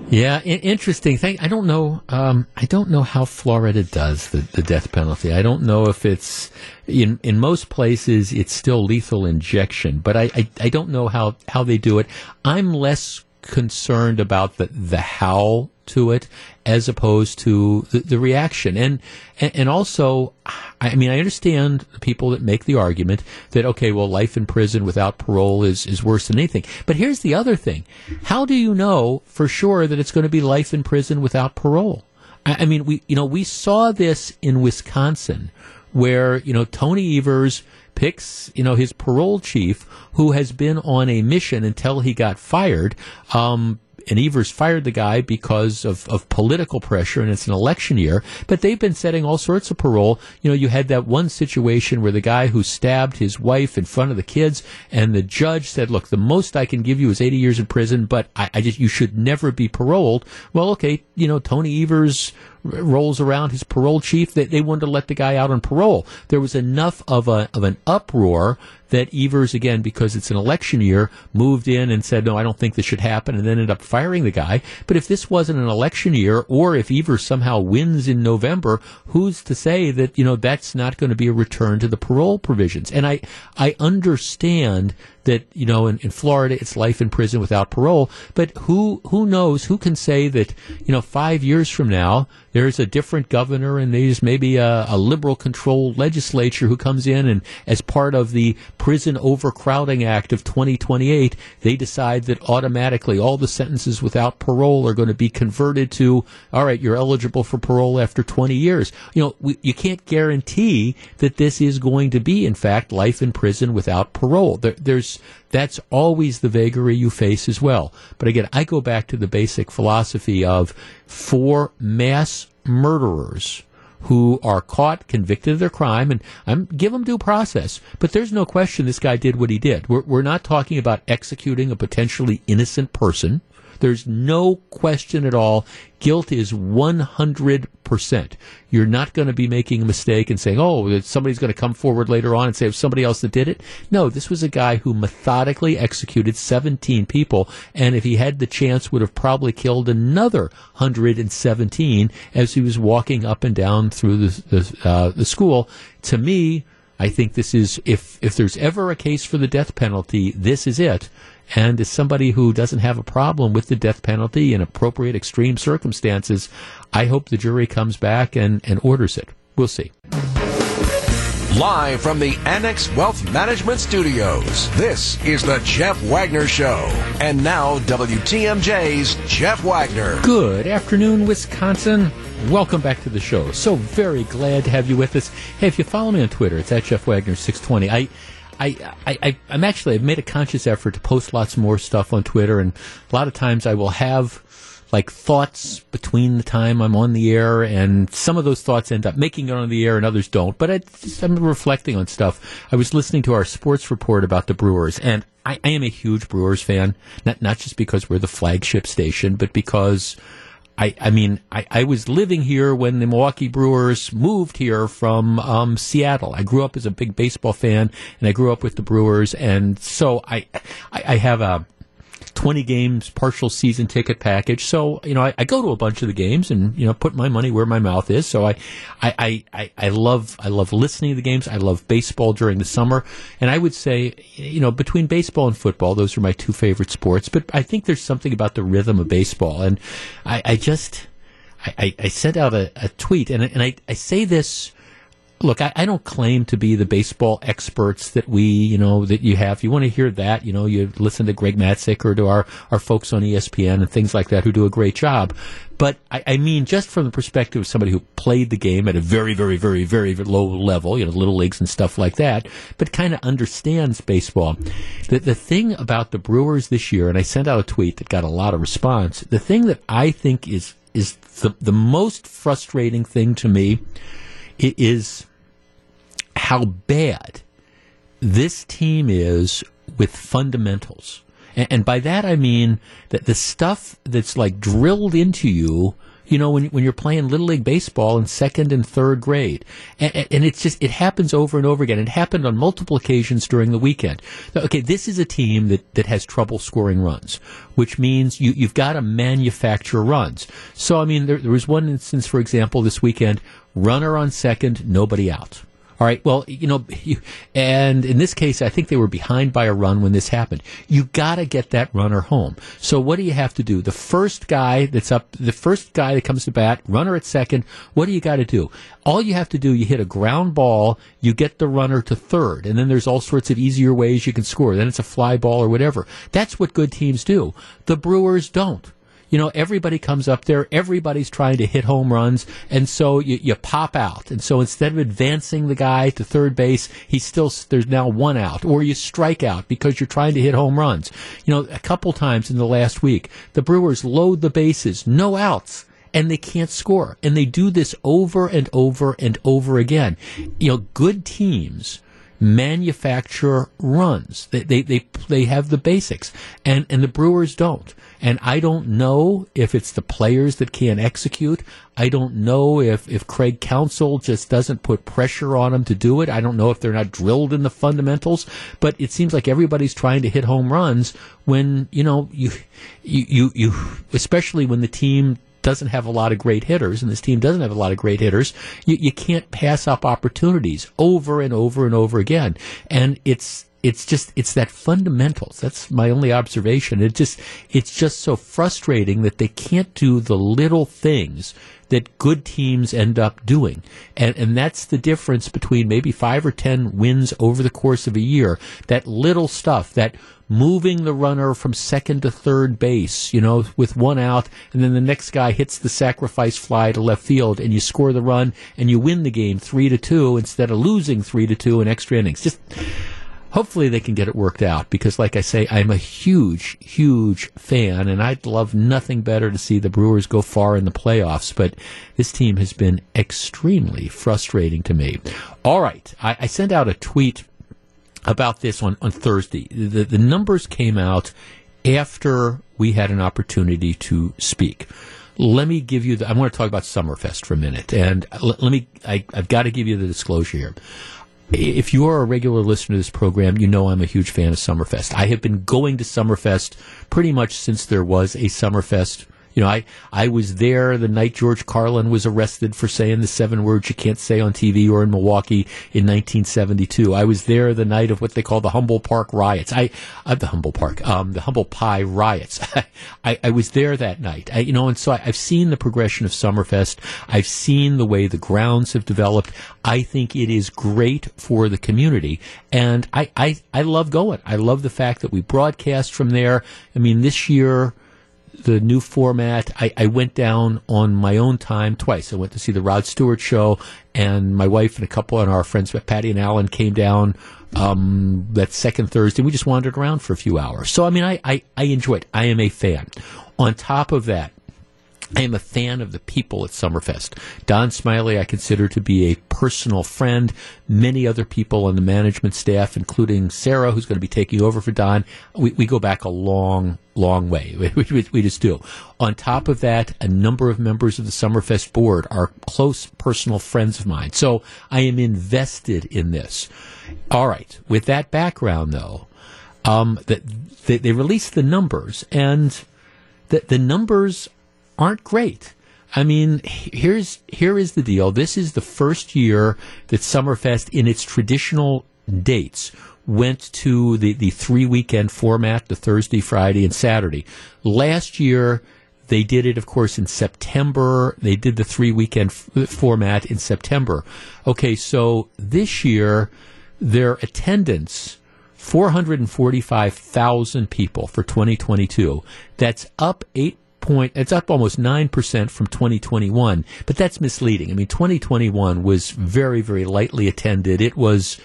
Yeah, interesting thing. I don't know. Um, I don't know how Florida does the, the death penalty. I don't know if it's in in most places it's still lethal injection, but I, I, I don't know how, how they do it. I'm less concerned about the the how to it as opposed to the, the reaction. And, and and also I mean I understand the people that make the argument that okay well life in prison without parole is is worse than anything. But here's the other thing. How do you know for sure that it's going to be life in prison without parole? I, I mean we you know we saw this in Wisconsin where you know Tony Evers picks, you know, his parole chief who has been on a mission until he got fired. Um, and Evers fired the guy because of, of political pressure, and it's an election year. But they've been setting all sorts of parole. You know, you had that one situation where the guy who stabbed his wife in front of the kids, and the judge said, "Look, the most I can give you is 80 years in prison, but I, I just you should never be paroled." Well, okay, you know, Tony Evers rolls around his parole chief. They, they wanted to let the guy out on parole. There was enough of a of an uproar that Evers, again, because it's an election year, moved in and said, no, I don't think this should happen, and then ended up firing the guy. But if this wasn't an election year, or if Evers somehow wins in November, who's to say that, you know, that's not going to be a return to the parole provisions? And I, I understand that, you know, in, in Florida, it's life in prison without parole, but who, who knows, who can say that, you know, five years from now, there's a different governor and there's maybe a, a liberal controlled legislature who comes in and as part of the Prison Overcrowding Act of 2028, they decide that automatically all the sentences without parole are going to be converted to, all right, you're eligible for parole after 20 years. You know, we, you can't guarantee that this is going to be, in fact, life in prison without parole. There, there's that's always the vagary you face as well. But again, I go back to the basic philosophy of for mass murderers who are caught, convicted of their crime, and I'm give them due process. But there's no question this guy did what he did. We're, we're not talking about executing a potentially innocent person. There's no question at all. Guilt is 100%. You're not going to be making a mistake and saying, oh, somebody's going to come forward later on and say it was somebody else that did it. No, this was a guy who methodically executed 17 people, and if he had the chance, would have probably killed another 117 as he was walking up and down through the, the, uh, the school. To me, I think this is, if, if there's ever a case for the death penalty, this is it. And as somebody who doesn't have a problem with the death penalty in appropriate extreme circumstances, I hope the jury comes back and, and orders it. We'll see. Live from the Annex Wealth Management Studios, this is the Jeff Wagner Show. And now, WTMJ's Jeff Wagner. Good afternoon, Wisconsin. Welcome back to the show. So very glad to have you with us. Hey, if you follow me on Twitter, it's at Jeff Wagner six twenty. I, I, I, I'm actually I've made a conscious effort to post lots more stuff on Twitter, and a lot of times I will have like thoughts between the time I'm on the air, and some of those thoughts end up making it on the air, and others don't. But I, I'm reflecting on stuff. I was listening to our sports report about the Brewers, and I, I am a huge Brewers fan. Not not just because we're the flagship station, but because I, I mean, I, I was living here when the Milwaukee Brewers moved here from um, Seattle. I grew up as a big baseball fan, and I grew up with the Brewers, and so I, I, I have a 20 games partial season ticket package. So, you know, I, I, go to a bunch of the games and, you know, put my money where my mouth is. So I, I, I, I love, I love listening to the games. I love baseball during the summer. And I would say, you know, between baseball and football, those are my two favorite sports. But I think there's something about the rhythm of baseball. And I, I just, I, I, sent out a, a tweet and, and I, I say this, look, I, I, don't claim to be the baseball experts that we, you know, that you have. If you want to hear that, you know, you listen to Greg Matzek or to our, our folks on ESPN and things like that who do a great job. But I, I mean, just from the perspective of somebody who played the game at a very, very, very, very, very low level, you know, little leagues and stuff like that, but kind of understands baseball. The, the thing about the Brewers this year, and I sent out a tweet that got a lot of response, the thing that I think is, is the, the most frustrating thing to me is how bad this team is with fundamentals. And, and, by that I mean that the stuff that's like drilled into you, you know, when, when you're playing Little League Baseball in second and third grade. And, and it's just, it happens over and over again. It happened on multiple occasions during the weekend. Okay, this is a team that, that has trouble scoring runs, which means you, you've got to manufacture runs. So, I mean, there, there was one instance, for example, this weekend, runner on second, nobody out. All right. Well, you know, you, and in this case, I think they were behind by a run when this happened. You got to get that runner home. So what do you have to do? The first guy that's up, the first guy that comes to bat, runner at second. What do you got to do? All you have to do, you hit a ground ball, you get the runner to third, and then there's all sorts of easier ways you can score. Then it's a fly ball or whatever. That's what good teams do. The Brewers don't you know, everybody comes up there, everybody's trying to hit home runs, and so you, you pop out. And so instead of advancing the guy to third base, he's still, there's now one out, or you strike out because you're trying to hit home runs. You know, a couple times in the last week, the Brewers load the bases, no outs and they can't score. And they do this over and over and over again. You know, good teams manufacture runs. They, they, they, they have the basics, and, and the Brewers don't. And I don't know if it's the players that can't execute. I don't know if, if Craig Counsell just doesn't put pressure on them to do it. I don't know if they're not drilled in the fundamentals, but it seems like everybody's trying to hit home runs when, you know, you, you, you, you especially when the team doesn't have a lot of great hitters, and this team doesn't have a lot of great hitters, you, you can't pass up opportunities over and over and over again. And it's it's just it's that fundamentals that's my only observation it just it's just so frustrating that they can't do the little things that good teams end up doing and and that's the difference between maybe 5 or 10 wins over the course of a year that little stuff that moving the runner from second to third base, you know, with one out, and then the next guy hits the sacrifice fly to left field, and you score the run, and you win the game three to two instead of losing three to two in extra innings. Just hopefully they can get it worked out because, like I say, I'm a huge, huge fan, and I'd love nothing better to see the Brewers go far in the playoffs. But this team has been extremely frustrating to me. All right, I, I sent out a tweet about this on, on Thursday. The, the numbers came out after we had an opportunity to speak. Let me give you the, I want to talk about Summerfest for a minute. And let, let me, I, I've got to give you the disclosure here. If you are a regular listener to this program, you know I'm a huge fan of Summerfest. I have been going to Summerfest pretty much since there was a Summerfest you know, I, I was there the night George Carlin was arrested for saying the seven words you can't say on TV or in Milwaukee in 1972. I was there the night of what they call the Humble Park riots. I, uh, the Humboldt Park, um, the Humble Pie riots. I, I was there that night. I, you know, and so I, I've seen the progression of Summerfest. I've seen the way the grounds have developed. I think it is great for the community. And I, I, I love going. I love the fact that we broadcast from there. I mean, this year, the new format. I, I, went down on my own time twice. I went to see the Rod Stewart show, and my wife and a couple of our friends, Patty and Alan, came down um, that second Thursday. We just wandered around for a few hours. So, I mean, I, I, I enjoyed it. I am a fan. On top of that, I am a fan of the people at Summerfest. Don Smiley, I consider to be a personal friend. Many other people on the management staff, including Sarah, who's going to be taking over for Don, we, we go back a long, long way. We, we, we, just do. On top of that, a number of members of the Summerfest board are close personal friends of mine. So I am invested in this. All right. With that background, though, um, that they, they released the numbers, and the, the numbers aren't great. I mean, here's here is the deal. This is the first year that Summerfest, in its traditional dates, went to the, the three weekend format, the Thursday, Friday, and Saturday. Last year, they did it, of course, in September. They did the three weekend f- uh, format in September. Okay, so this year, their attendance, 445,000 people for 2022. That's up 8 point, it's up almost 9% from 2021, but that's misleading. I mean, 2021 was very, very lightly attended. It was,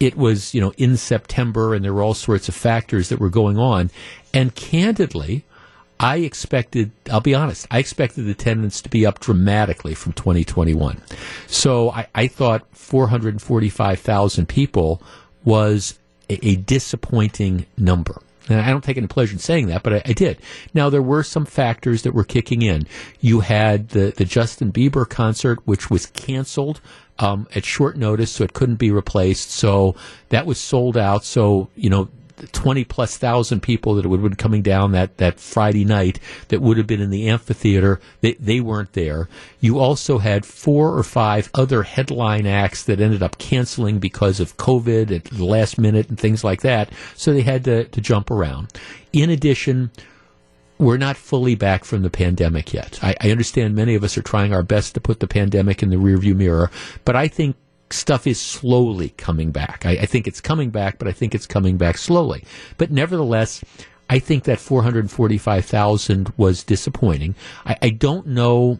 it was, you know, in September and there were all sorts of factors that were going on. And candidly, I expected, I'll be honest, I expected attendance to be up dramatically from 2021. So I, I thought 445,000 people was a, a disappointing number. And I don't take any pleasure in saying that, but I, I, did. Now there were some factors that were kicking in. You had the the Justin Bieber concert, which was canceled um, at short notice, so it couldn't be replaced. So that was sold out. So you know 20 plus thousand people that would have been coming down that, that Friday night that would have been in the amphitheater, they, they weren't there. You also had four or five other headline acts that ended up canceling because of COVID at the last minute and things like that. So they had to, to jump around. In addition, we're not fully back from the pandemic yet. I, I, understand many of us are trying our best to put the pandemic in the rearview mirror, but I think stuff is slowly coming back. I, I think it's coming back, but I think it's coming back slowly. But nevertheless, I think that 445,000 was disappointing. I, I don't know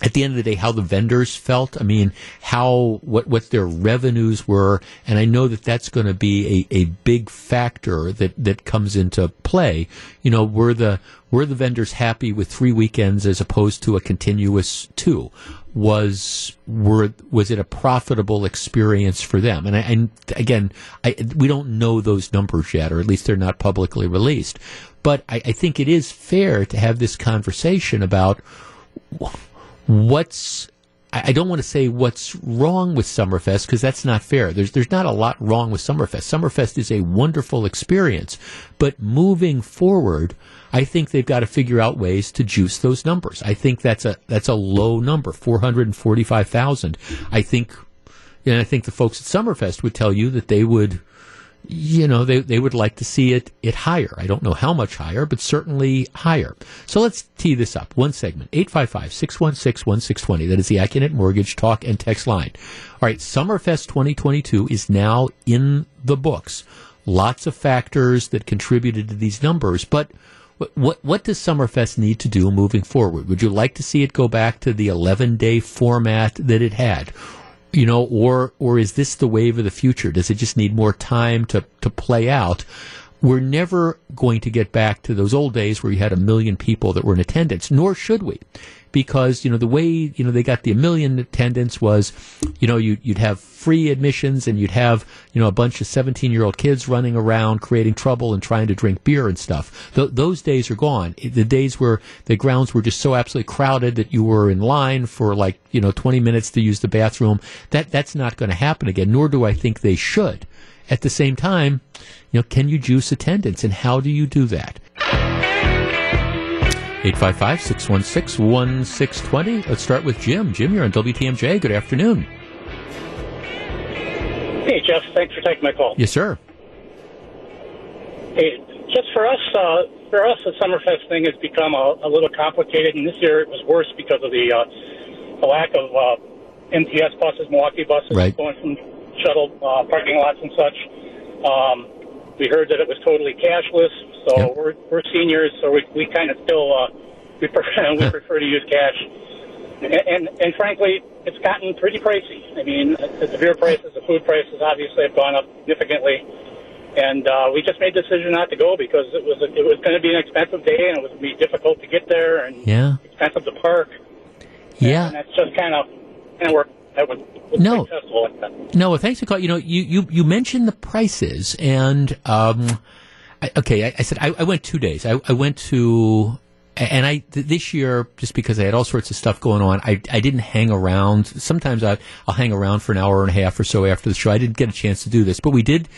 at the end of the day how the vendors felt i mean how what what their revenues were and i know that that's going to be a, a big factor that that comes into play you know were the were the vendors happy with three weekends as opposed to a continuous two was were was it a profitable experience for them? And, I, and again I, we don't know those numbers yet or at least they're not publicly released. But I, I think it is fair to have this conversation about what's I don't want to say what's wrong with Summerfest because that's not fair. There's there's not a lot wrong with Summerfest. Summerfest is a wonderful experience, but moving forward, I think they've got to figure out ways to juice those numbers. I think that's a that's a low number, four hundred and forty five thousand. I think, and I think the folks at Summerfest would tell you that they would you know, they, they would like to see it, it higher. I don't know how much higher, but certainly higher. So let's tee this up. One segment, 855-616-1620. That is the Accunet Mortgage Talk and Text line. All right, Summerfest 2022 is now in the books. Lots of factors that contributed to these numbers, but what, what, what does Summerfest need to do moving forward? Would you like to see it go back to the 11 day format that it had? You know, or or is this the wave of the future? Does it just need more time to to play out? We're never going to get back to those old days where you had a million people that were in attendance, nor should we because you know the way you know they got the million attendance was you know you, you'd have free admissions and you'd have you know a bunch of 17 year old kids running around creating trouble and trying to drink beer and stuff. Th- those days are gone. The days where the grounds were just so absolutely crowded that you were in line for like you know 20 minutes to use the bathroom. That that's not going to happen again nor do i think they should. At the same time you know can you juice attendance and how do you do that 855 616 1620. Let's start with Jim. Jim, you're on WTMJ. Good afternoon. Hey, Jeff. Thanks for taking my call. Yes, sir. Hey, just for us, uh, for us, the Summerfest thing has become a, a, little complicated, and this year it was worse because of the, uh, the lack of uh, MTS buses, Milwaukee buses right. going from shuttle uh, parking lots and such. Um, we heard that it was totally cashless. So yep. we're we're seniors, so we we kind of still uh, we prefer we prefer to use cash. And, and and frankly, it's gotten pretty pricey. I mean, the beer prices, the food prices, obviously have gone up significantly. And uh, we just made the decision not to go because it was a, it was going to be an expensive day and it was going to be difficult to get there and yeah. expensive to park. Yeah, and that's just kind of kind of worked no, no. Well, thanks for calling. You know, you, you, you mentioned the prices, and um, I, okay, I, I said I, I, went two days. I, I went to, and I this year just because I had all sorts of stuff going on, I, I didn't hang around. Sometimes I, I'll hang around for an hour and a half or so after the show. I didn't get a chance to do this, but we did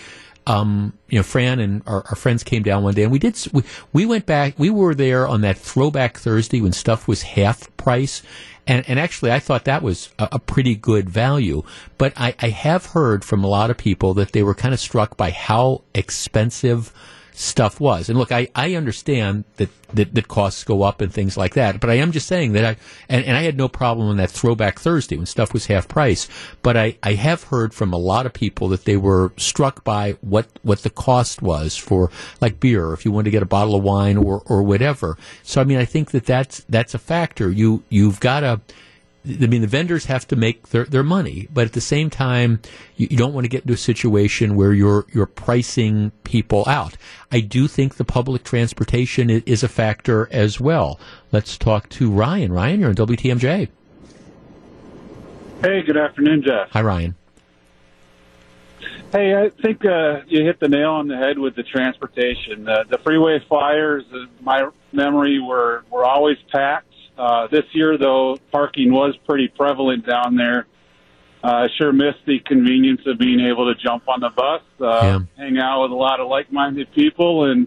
um, you know, Fran and our, our friends came down one day, and we did. We, we went back. We were there on that Throwback Thursday when stuff was half price, and and actually, I thought that was a, a pretty good value. But I, I have heard from a lot of people that they were kind of struck by how expensive stuff was. And look, I, I understand that, that, that costs go up and things like that, but I am just saying that I, and, and I had no problem on that throwback Thursday when stuff was half price, but I, I have heard from a lot of people that they were struck by what, what the cost was for like beer, if you wanted to get a bottle of wine or, or whatever. So, I mean, I think that that's, that's a factor. You, you've got to, I mean, the vendors have to make their, their money, but at the same time, you, you don't want to get into a situation where you're you're pricing people out. I do think the public transportation is, a factor as well. Let's talk to Ryan. Ryan, you're on WTMJ. Hey, good afternoon, Jeff. Hi, Ryan. Hey, I think uh, you hit the nail on the head with the transportation. Uh, the freeway flyers, uh, my memory, were were always packed. Uh, this year, though, parking was pretty prevalent down there. Uh, I sure missed the convenience of being able to jump on the bus, uh, hang out with a lot of like-minded people, and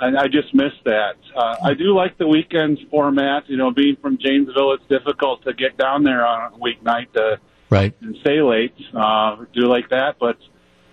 and I just missed that. Uh, I do like the weekends format. You know, being from Janesville, it's difficult to get down there on a weeknight to Right. and stay late. Uh, do like that, but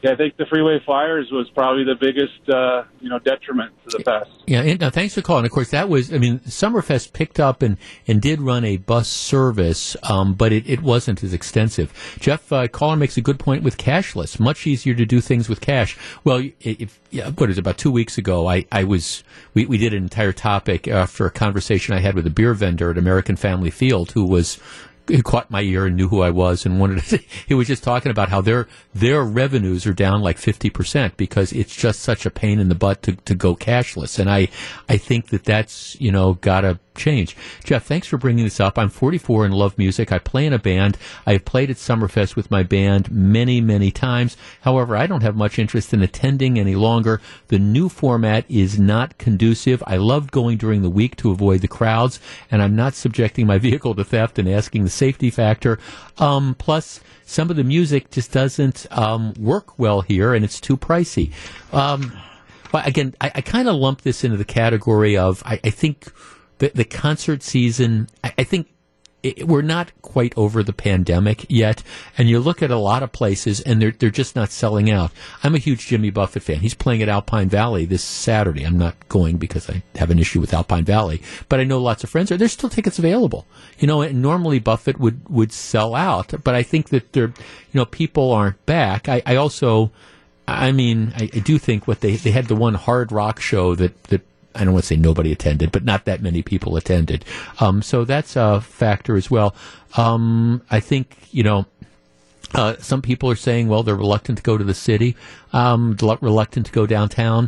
yeah, I think the freeway flyers was probably the biggest uh, you know detriment to the fest. Yeah, and, uh, thanks for calling. Of course, that was, I mean, Summerfest picked up and, and did run a bus service, um, but it, it wasn't as extensive. Jeff, uh, caller makes a good point with cashless. Much easier to do things with cash. Well, if, yeah, what is it, about two weeks ago, I, I was, we, we did an entire topic after a conversation I had with a beer vendor at American Family Field who was, caught my ear and knew who I was and wanted to, he was just talking about how their their revenues are down like 50% because it's just such a pain in the butt to, to go cashless. And I I think that that's you know got to change. Jeff, thanks for bringing this up. I'm 44 and love music. I play in a band. I've played at Summerfest with my band many, many times. However, I don't have much interest in attending any longer. The new format is not conducive. I loved going during the week to avoid the crowds, and I'm not subjecting my vehicle to theft and asking the safety factor. Um, plus, some of the music just doesn't um, work well here, and it's too pricey. Um, but again, I, I kind of lump this into the category of I, I think the, the concert season. I, I think it, we're not quite over the pandemic yet, and you look at a lot of places and they're they're just not selling out. I'm a huge Jimmy Buffett fan. He's playing at Alpine Valley this Saturday. I'm not going because I have an issue with Alpine Valley, but I know lots of friends are. There's still tickets available. You know, and normally Buffett would would sell out, but I think that they're you know people aren't back. I, I also. I mean, I, I do think what they they had the one hard rock show that that I don't want to say nobody attended, but not that many people attended. Um, so that's a factor as well. Um, I think you know. Uh, some people are saying, well, they're reluctant to go to the city, um, reluctant to go downtown.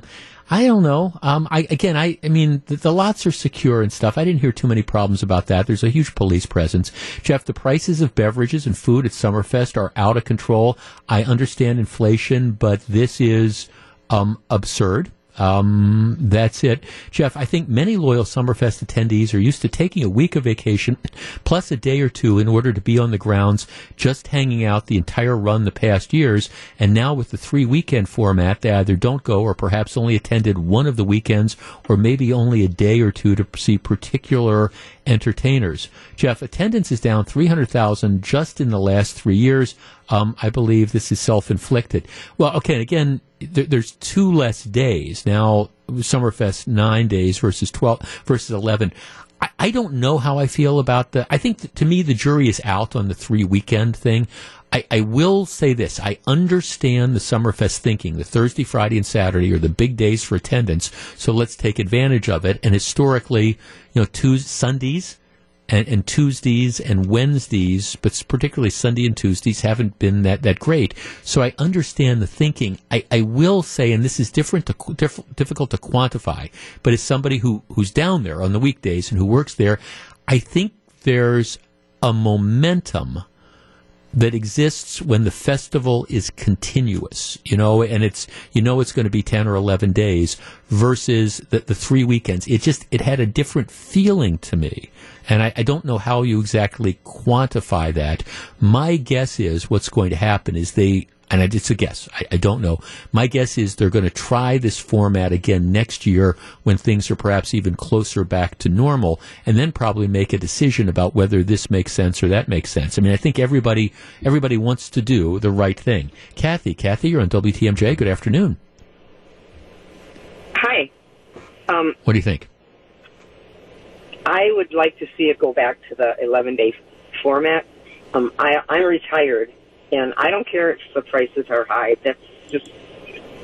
I don't know. Um, I again, I, I mean, the, the lots are secure and stuff. I didn't hear too many problems about that. There's a huge police presence. Jeff, the prices of beverages and food at Summerfest are out of control. I understand inflation, but this is um, absurd. Um, that's it. Jeff, I think many loyal Summerfest attendees are used to taking a week of vacation plus a day or two in order to be on the grounds, just hanging out the entire run the past years. And now with the three weekend format, they either don't go or perhaps only attended one of the weekends or maybe only a day or two to see particular entertainers. Jeff, attendance is down 300,000 just in the last three years. Um, I believe this is self-inflicted. Well, okay, again, there, there's two less days now. Summerfest nine days versus twelve versus eleven. I, I don't know how I feel about the. I think to me the jury is out on the three weekend thing. I, I will say this: I understand the Summerfest thinking. The Thursday, Friday, and Saturday are the big days for attendance, so let's take advantage of it. And historically, you know, two Sundays and, and Tuesdays and Wednesdays, but particularly Sunday and Tuesdays, haven't been that, that great. So I understand the thinking. I, I will say, and this is different to, diff- difficult to quantify, but as somebody who, who's down there on the weekdays and who works there, I think there's a momentum that exists when the festival is continuous, you know, and it's, you know, it's going to be 10 or 11 days versus the, the three weekends. It just, it had a different feeling to me. And I, I don't know how you exactly quantify that. My guess is what's going to happen is they, and it's a guess. I, I don't know. My guess is they're going to try this format again next year when things are perhaps even closer back to normal, and then probably make a decision about whether this makes sense or that makes sense. I mean, I think everybody everybody wants to do the right thing. Kathy, Kathy, you're on WTMJ. Good afternoon. Hi. Um, What do you think? I would like to see it go back to the 11 day format. Um, I, I'm retired, and I don't care if the prices are high. That's just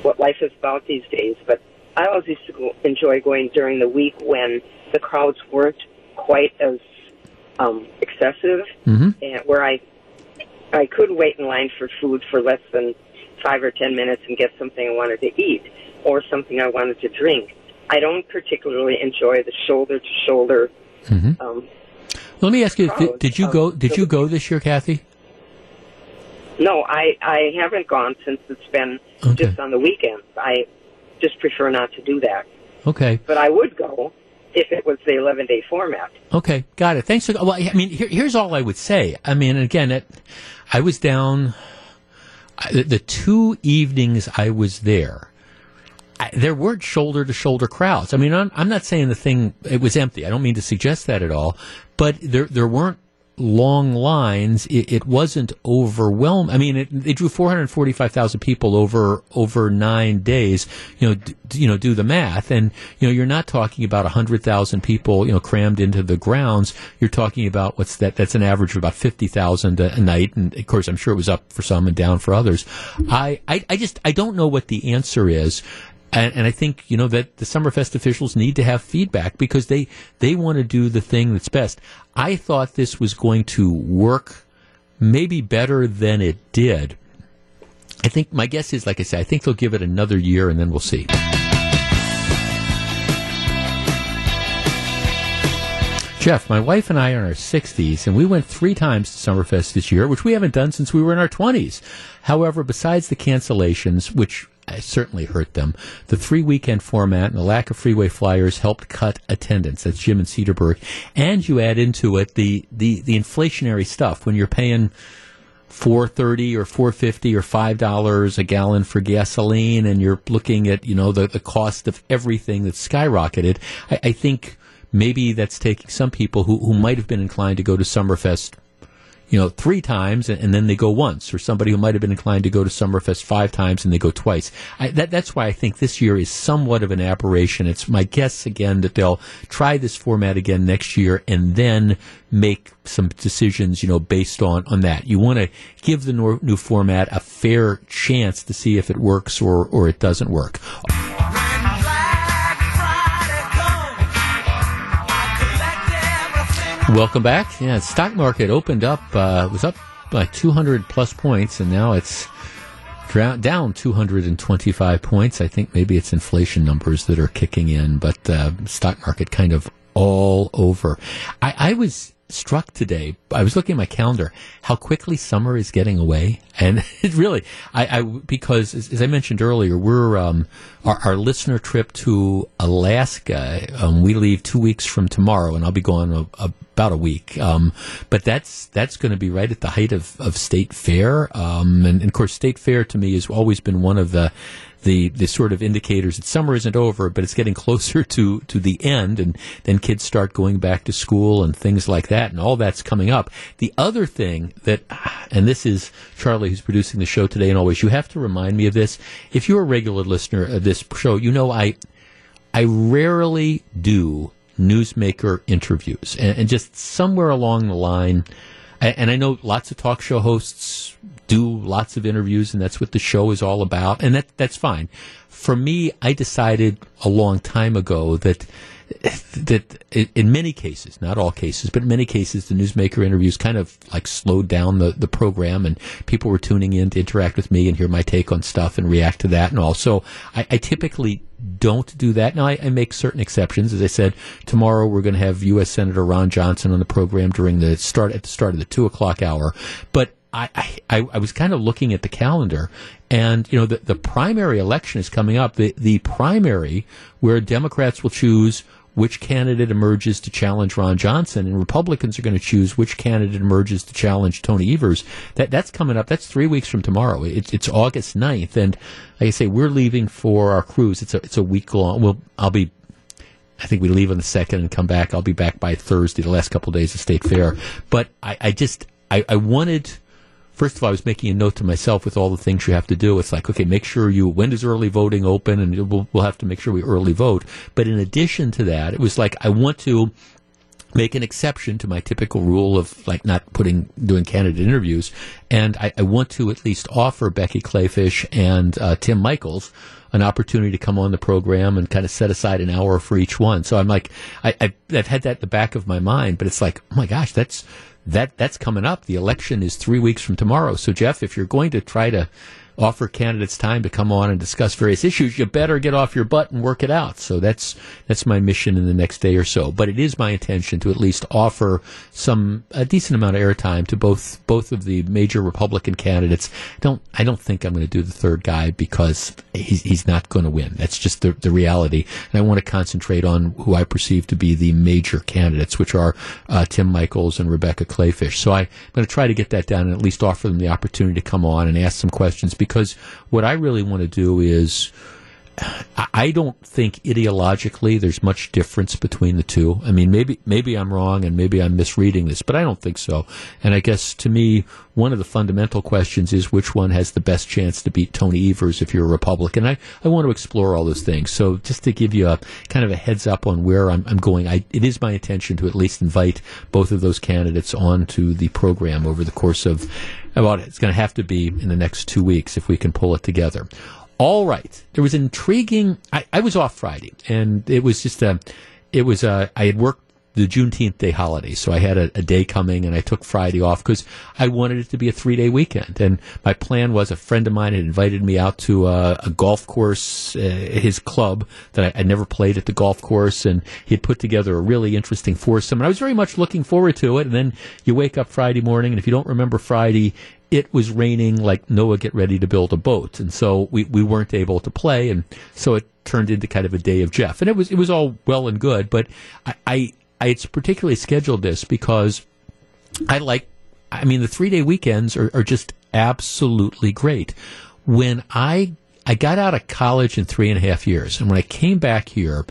what life is about these days. But I always used to go, enjoy going during the week when the crowds weren't quite as um, excessive, Mm-hmm. and where I I could wait in line for food for less than five or ten minutes and get something I wanted to eat or something I wanted to drink. I don't particularly enjoy the shoulder to shoulder. Let me ask you: did, did you go? Did you go this year, Kathy? No, I I haven't gone since it's been just on the weekends. I just prefer not to do that. Okay. But I would go if it was the 11 day format. Okay, got it. Thanks for. Well, I mean, here, here's all I would say. I mean, again, it, I was down I- the two evenings I was there. I, there weren't shoulder to shoulder crowds. I mean, I'm, I'm not saying the thing it was empty. I don't mean to suggest that at all. But there there weren't long lines. It, it wasn't overwhelming. I mean, it, drew 445,000 people over over nine days. You know, d- you know, do the math, and you know, you're not talking about 100,000 people, you know, crammed into the grounds. You're talking about what's that? That's an average of about 50,000 a, a night, and of course, I'm sure it was up for some and down for others. I, I, I just I don't know what the answer is. And, and I think you know that the Summerfest officials need to have feedback because they they want to do the thing that's best. I thought this was going to work maybe better than it did. I think my guess is, like I said, I think they'll give it another year and then we'll see. Jeff, my wife and I are in our 60s, and we went three times to Summerfest this year, which we haven't done since we were in our 20s. However, besides the cancellations, which certainly hurt them, the three weekend format and the lack of freeway flyers helped cut attendance. That's Jim and Cedarburg. And you add into it the, the, the inflationary stuff when you're paying four thirty or four fifty or five dollars a gallon for gasoline, and you're looking at you know the the cost of everything that's skyrocketed. I, I think maybe that's taking some people who who might have been inclined to go to Summerfest. You know, three times and, and then they go once, or somebody who might have been inclined to go to Summerfest five times and they go twice. I, that, that's why I think this year is somewhat of an aberration. It's my guess again that they'll try this format again next year and then make some decisions, you know, based on, on that. You want to give the nor- new format a fair chance to see if it works or, or it doesn't work. Welcome back. Yeah, stock market opened up, uh, was up by 200 plus points, and now it's down 225 points. I think maybe it's inflation numbers that are kicking in, but uh, stock market kind of all over. I, I was struck today. I was looking at my calendar how quickly summer is getting away, and it really, I, I because as, as I mentioned earlier, we're um, our, our listener trip to Alaska. Um, we leave two weeks from tomorrow, and I'll be gone a, a, about a week. Um, but that's that's going to be right at the height of, of state fair, um, and, and of course, state fair to me has always been one of the the the sort of indicators that summer isn't over, but it's getting closer to to the end, and then kids start going back to school and things like that, and all that's coming up. The other thing that, and this is Charlie who's producing the show today, and always you have to remind me of this. If you're a regular listener of this show, you know I I rarely do newsmaker interviews, and, and just somewhere along the line. And I know lots of talk show hosts do lots of interviews, and that's what the show is all about, and that that's fine. For me, I decided a long time ago that that in many cases, not all cases, but in many cases, the newsmaker interviews kind of like slowed down the, the program, and people were tuning in to interact with me and hear my take on stuff and react to that and all. So I, I typically don't do that. Now I, I make certain exceptions. As I said, tomorrow we're going to have U.S. Senator Ron Johnson on the program during the start at the start of the two o'clock hour, but. I, I, I was kind of looking at the calendar, and you know the, the primary election is coming up. The the primary where Democrats will choose which candidate emerges to challenge Ron Johnson, and Republicans are going to choose which candidate emerges to challenge Tony Evers. That that's coming up. That's three weeks from tomorrow. It's it's August 9th, and like I say, we're leaving for our cruise. It's a it's a week long. Well, I'll be I think we leave on the second and come back. I'll be back by Thursday, the last couple of days of State Fair. But I, I just, I, I wanted, first of all, I was making a note to myself with all the things you have to do. It's like, okay, make sure you, when does early voting open? And we'll, we'll have to make sure we early vote. But in addition to that, it was like, I want to, make an exception to my typical rule of like not putting doing candidate interviews, and I, I want to at least offer Becky Kleefisch and uh, Tim Michels an opportunity to come on the program and kind of set aside an hour for each one. So I'm like, I, I, I've had that in the back of my mind, but it's like, oh my gosh, that's that that's coming up. The election is three weeks from tomorrow. So Jeff, if you're going to try to offer candidates time to come on and discuss various issues, you better get off your butt and work it out. So that's that's my mission in the next day or so. But it is my intention to at least offer some a decent amount of airtime to both both of the major Republican candidates. Don't I don't think I'm going to do the third guy because he's he's not going to win. That's just the the reality. And I want to concentrate on who I perceive to be the major candidates, which are uh, Tim Michels and Rebecca Kleefisch. So I, I'm going to try to get that down and at least offer them the opportunity to come on and ask some questions because what I really want to do is. I don't think ideologically there's much difference between the two. I mean, maybe maybe I'm wrong and maybe I'm misreading this, but I don't think so. And I guess to me, one of the fundamental questions is which one has the best chance to beat Tony Evers if you're a Republican. I, I want to explore all those things. So just to give you a kind of a heads up on where I'm, I'm going, I, it is my intention to at least invite both of those candidates onto the program over the course of about it. it's going to have to be in the next two weeks if we can pull it together. All right. There was intriguing. I, I was off Friday, and it was just a. It was a. I had worked the Juneteenth day holiday, so I had a, a day coming, and I took Friday off because I wanted it to be a three day weekend. And my plan was a friend of mine had invited me out to a, a golf course, uh, his club that I, I never played at the golf course, and he had put together a really interesting foursome, and I was very much looking forward to it. And then you wake up Friday morning, and if you don't remember Friday, it was raining like Noah get ready to build a boat, and so we, we weren't able to play, and so it turned into kind of a day of Jeff, and it was it was all well and good, but I I, I it's particularly scheduled this because I like I mean the three day weekends are, are just absolutely great. When I I got out of college in three and a half years, and when I came back here,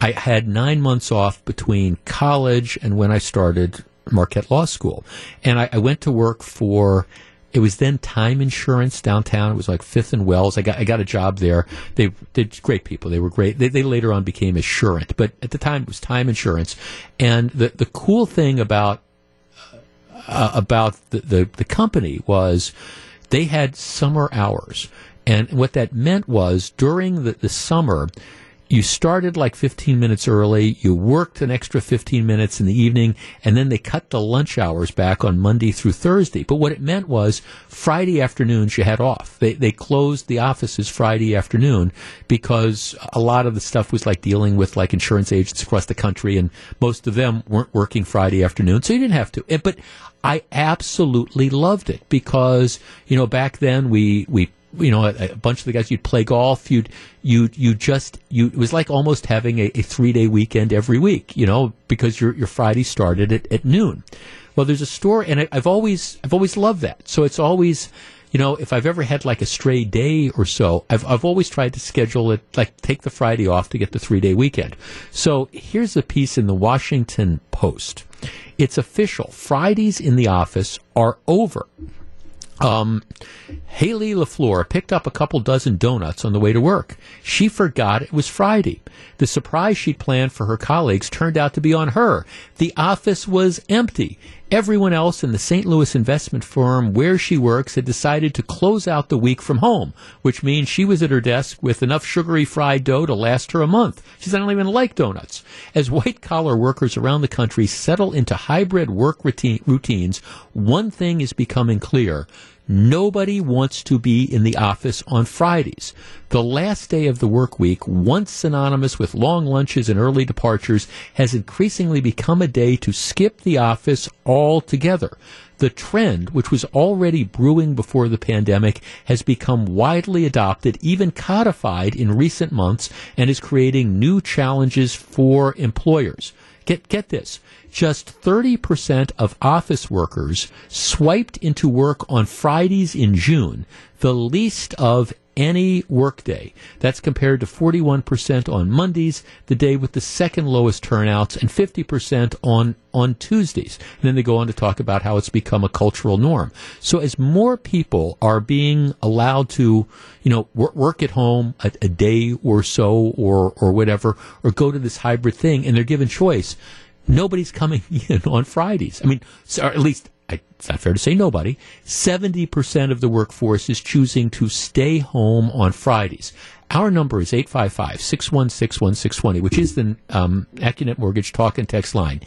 I had nine months off between college and when I started Marquette Law School, and I, I went to work for it was then Time Insurance downtown. It was like Fifth and Wells. I got I got a job there. They did great people. They were great. They, they later on became Assurant, but at the time it was Time Insurance. And the the cool thing about uh, about the, the the company was they had summer hours, and what that meant was during the, the summer you started like 15 minutes early, you worked an extra 15 minutes in the evening, and then they cut the lunch hours back on Monday through Thursday. But what it meant was Friday afternoons you had off. They, they closed the offices Friday afternoon because a lot of the stuff was like dealing with like insurance agents across the country, and most of them weren't working Friday afternoon, so you didn't have to. But I absolutely loved it because, you know, back then we, we you know, a, a bunch of the guys, you'd play golf, you'd, you, you just, you, it was like almost having a, a three day weekend every week, you know, because your, your Friday started at, at noon. Well, there's a store, and I, I've always, I've always loved that. So it's always, you know, if I've ever had like a stray day or so, I've, I've always tried to schedule it, like take the Friday off to get the three day weekend. So here's a piece in the Washington Post. It's official. Fridays in the office are over. Um, Haley LaFleur picked up a couple dozen donuts on the way to work. She forgot it was Friday. The surprise she'd planned for her colleagues turned out to be on her. The office was empty. Everyone else in the St. Louis investment firm where she works had decided to close out the week from home, which means she was at her desk with enough sugary fried dough to last her a month. She I don't even like donuts. As white collar workers around the country settle into hybrid work routine, routines, one thing is becoming clear. Nobody wants to be in the office on Fridays. The last day of the work week, once synonymous with long lunches and early departures, has increasingly become a day to skip the office altogether. The trend, which was already brewing before the pandemic, has become widely adopted, even codified in recent months, and is creating new challenges for employers. Get, get this. Just 30% of office workers swiped into work on Fridays in June, the least of any workday. That's compared to 41% on Mondays, the day with the second lowest turnouts, and 50% on, on Tuesdays. And then they go on to talk about how it's become a cultural norm. So as more people are being allowed to, you know, work, work at home a, a day or so or, or whatever, or go to this hybrid thing, and they're given choice, nobody's coming in on Fridays. I mean, or at least it's not fair to say nobody. 70% of the workforce is choosing to stay home on Fridays. Our number is 855-616-1620, which is the um, Mortgage talk and text line.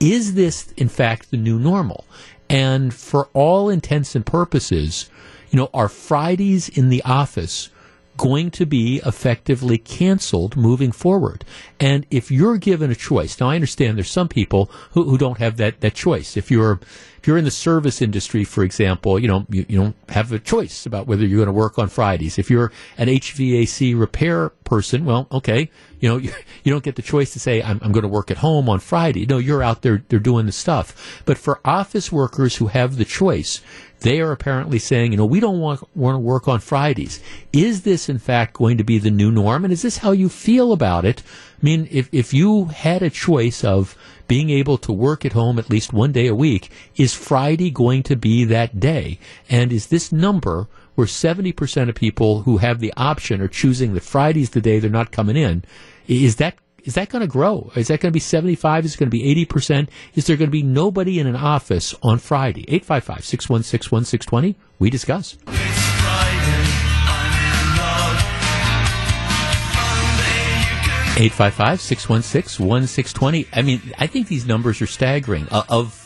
Is this, in fact, the new normal? And for all intents and purposes, you know, are Fridays in the office going to be effectively canceled moving forward. And if you're given a choice, now I understand there's some people who, who don't have that, that choice. If you're if you're in the service industry, for example, you know you, you don't have a choice about whether you're going to work on Fridays. If you're an HVAC repair person, well, okay, you know you, you don't get the choice to say I'm, I'm going to work at home on Friday. No, you're out there they're doing the stuff. But for office workers who have the choice, they are apparently saying, you know, we don't want, want to work on Fridays. Is this, in fact, going to be the new norm? And is this how you feel about it? I mean, if, if you had a choice of being able to work at home at least one day a week, is Friday going to be that day? And is this number where 70% of people who have the option are choosing that Friday's the day they're not coming in, is that is that going to grow? Is that going to be 75? Is it going to be 80%? Is there going to be nobody in an office on Friday? 855 616 1620. We discuss. 855 616 1620. I mean, I think these numbers are staggering. Uh, of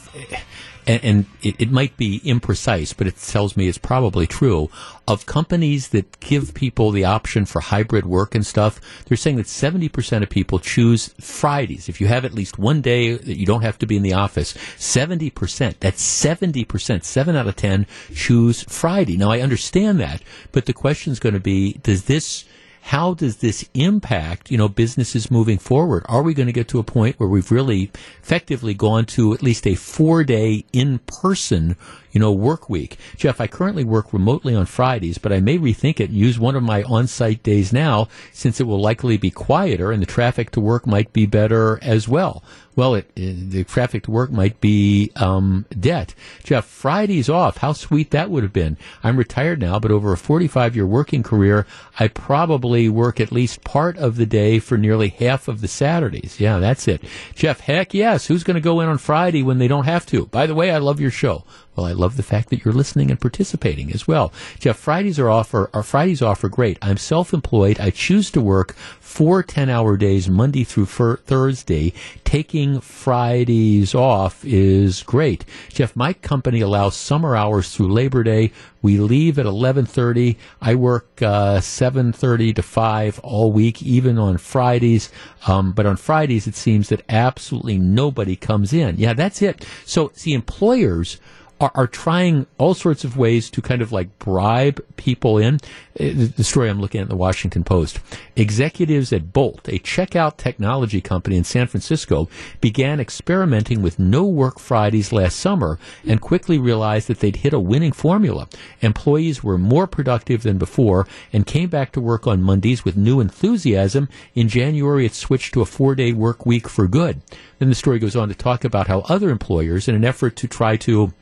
and, and it, it, might be imprecise, but it tells me it's probably true. Of companies that give people the option for hybrid work and stuff, they're saying that 70% of people choose Fridays. If you have at least one day that you don't have to be in the office, 70%, that's 70%, 7 out of 10 choose Friday. Now, I understand that, but the question is going to be, does this how does this impact, you know, businesses moving forward? Are we going to get to a point where we've really effectively gone to at least a four day in person, you know, work week? Jeff, I currently work remotely on Fridays, but I may rethink it and use one of my on site days now since it will likely be quieter and the traffic to work might be better as well well, it, it, the traffic to work might be um, debt. Jeff, Fridays off. How sweet that would have been. I'm retired now, but over a 45 year working career, I probably work at least part of the day for nearly half of the Saturdays. Yeah, that's it. Jeff, heck yes. Who's going to go in on Friday when they don't have to? By the way, I love your show. Well, I love the fact that you're listening and participating as well. Jeff, Fridays are offer our Fridays off are great. I'm self-employed. I choose to work four 10-hour days, Monday through Thursday. Taking Fridays off is great. Jeff, my company allows summer hours through Labor Day. We leave at 11:30. I work uh, 7:30 to 5 all week, even on Fridays. Um, but on Fridays, it seems that absolutely nobody comes in. Yeah, that's it. So, see, employers are, are trying all sorts of ways to kind of like bribe people in. Uh, the story I'm looking at in the Washington Post. Executives at Bolt, a checkout technology company in San Francisco, began experimenting with no work Fridays last summer and quickly realized that they'd hit a winning formula. Employees were more productive than before and came back to work on Mondays with new enthusiasm. In January, it switched to a four day work week for good. Then the story goes on to talk about how other employers, in an effort to try to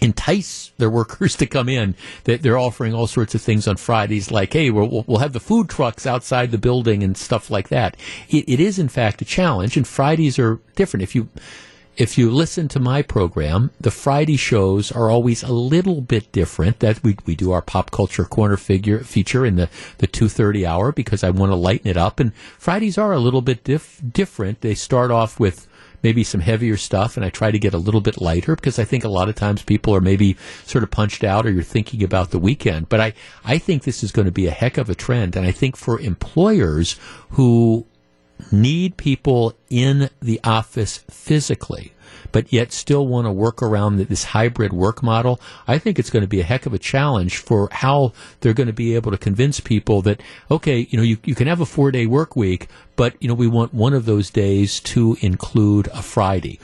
entice their workers to come in. That they're offering all sorts of things on Fridays, like, hey, we'll, we'll have the food trucks outside the building and stuff like that. It, it is, in fact, a challenge, and Fridays are different. If you if you listen to my program, the Friday shows are always a little bit different. That we, we do our pop culture corner figure feature in the, the 2.30 hour because I want to lighten it up. And Fridays are a little bit dif- different. They start off with maybe some heavier stuff and I try to get a little bit lighter because I think a lot of times people are maybe sort of punched out or you're thinking about the weekend. But I, I think this is going to be a heck of a trend. And I think for employers who need people in the office physically, but yet still want to work around this hybrid work model, I think it's going to be a heck of a challenge for how they're going to be able to convince people that, okay, you know, you, you can have a four day work week, but, you know, we want one of those days to include a Friday.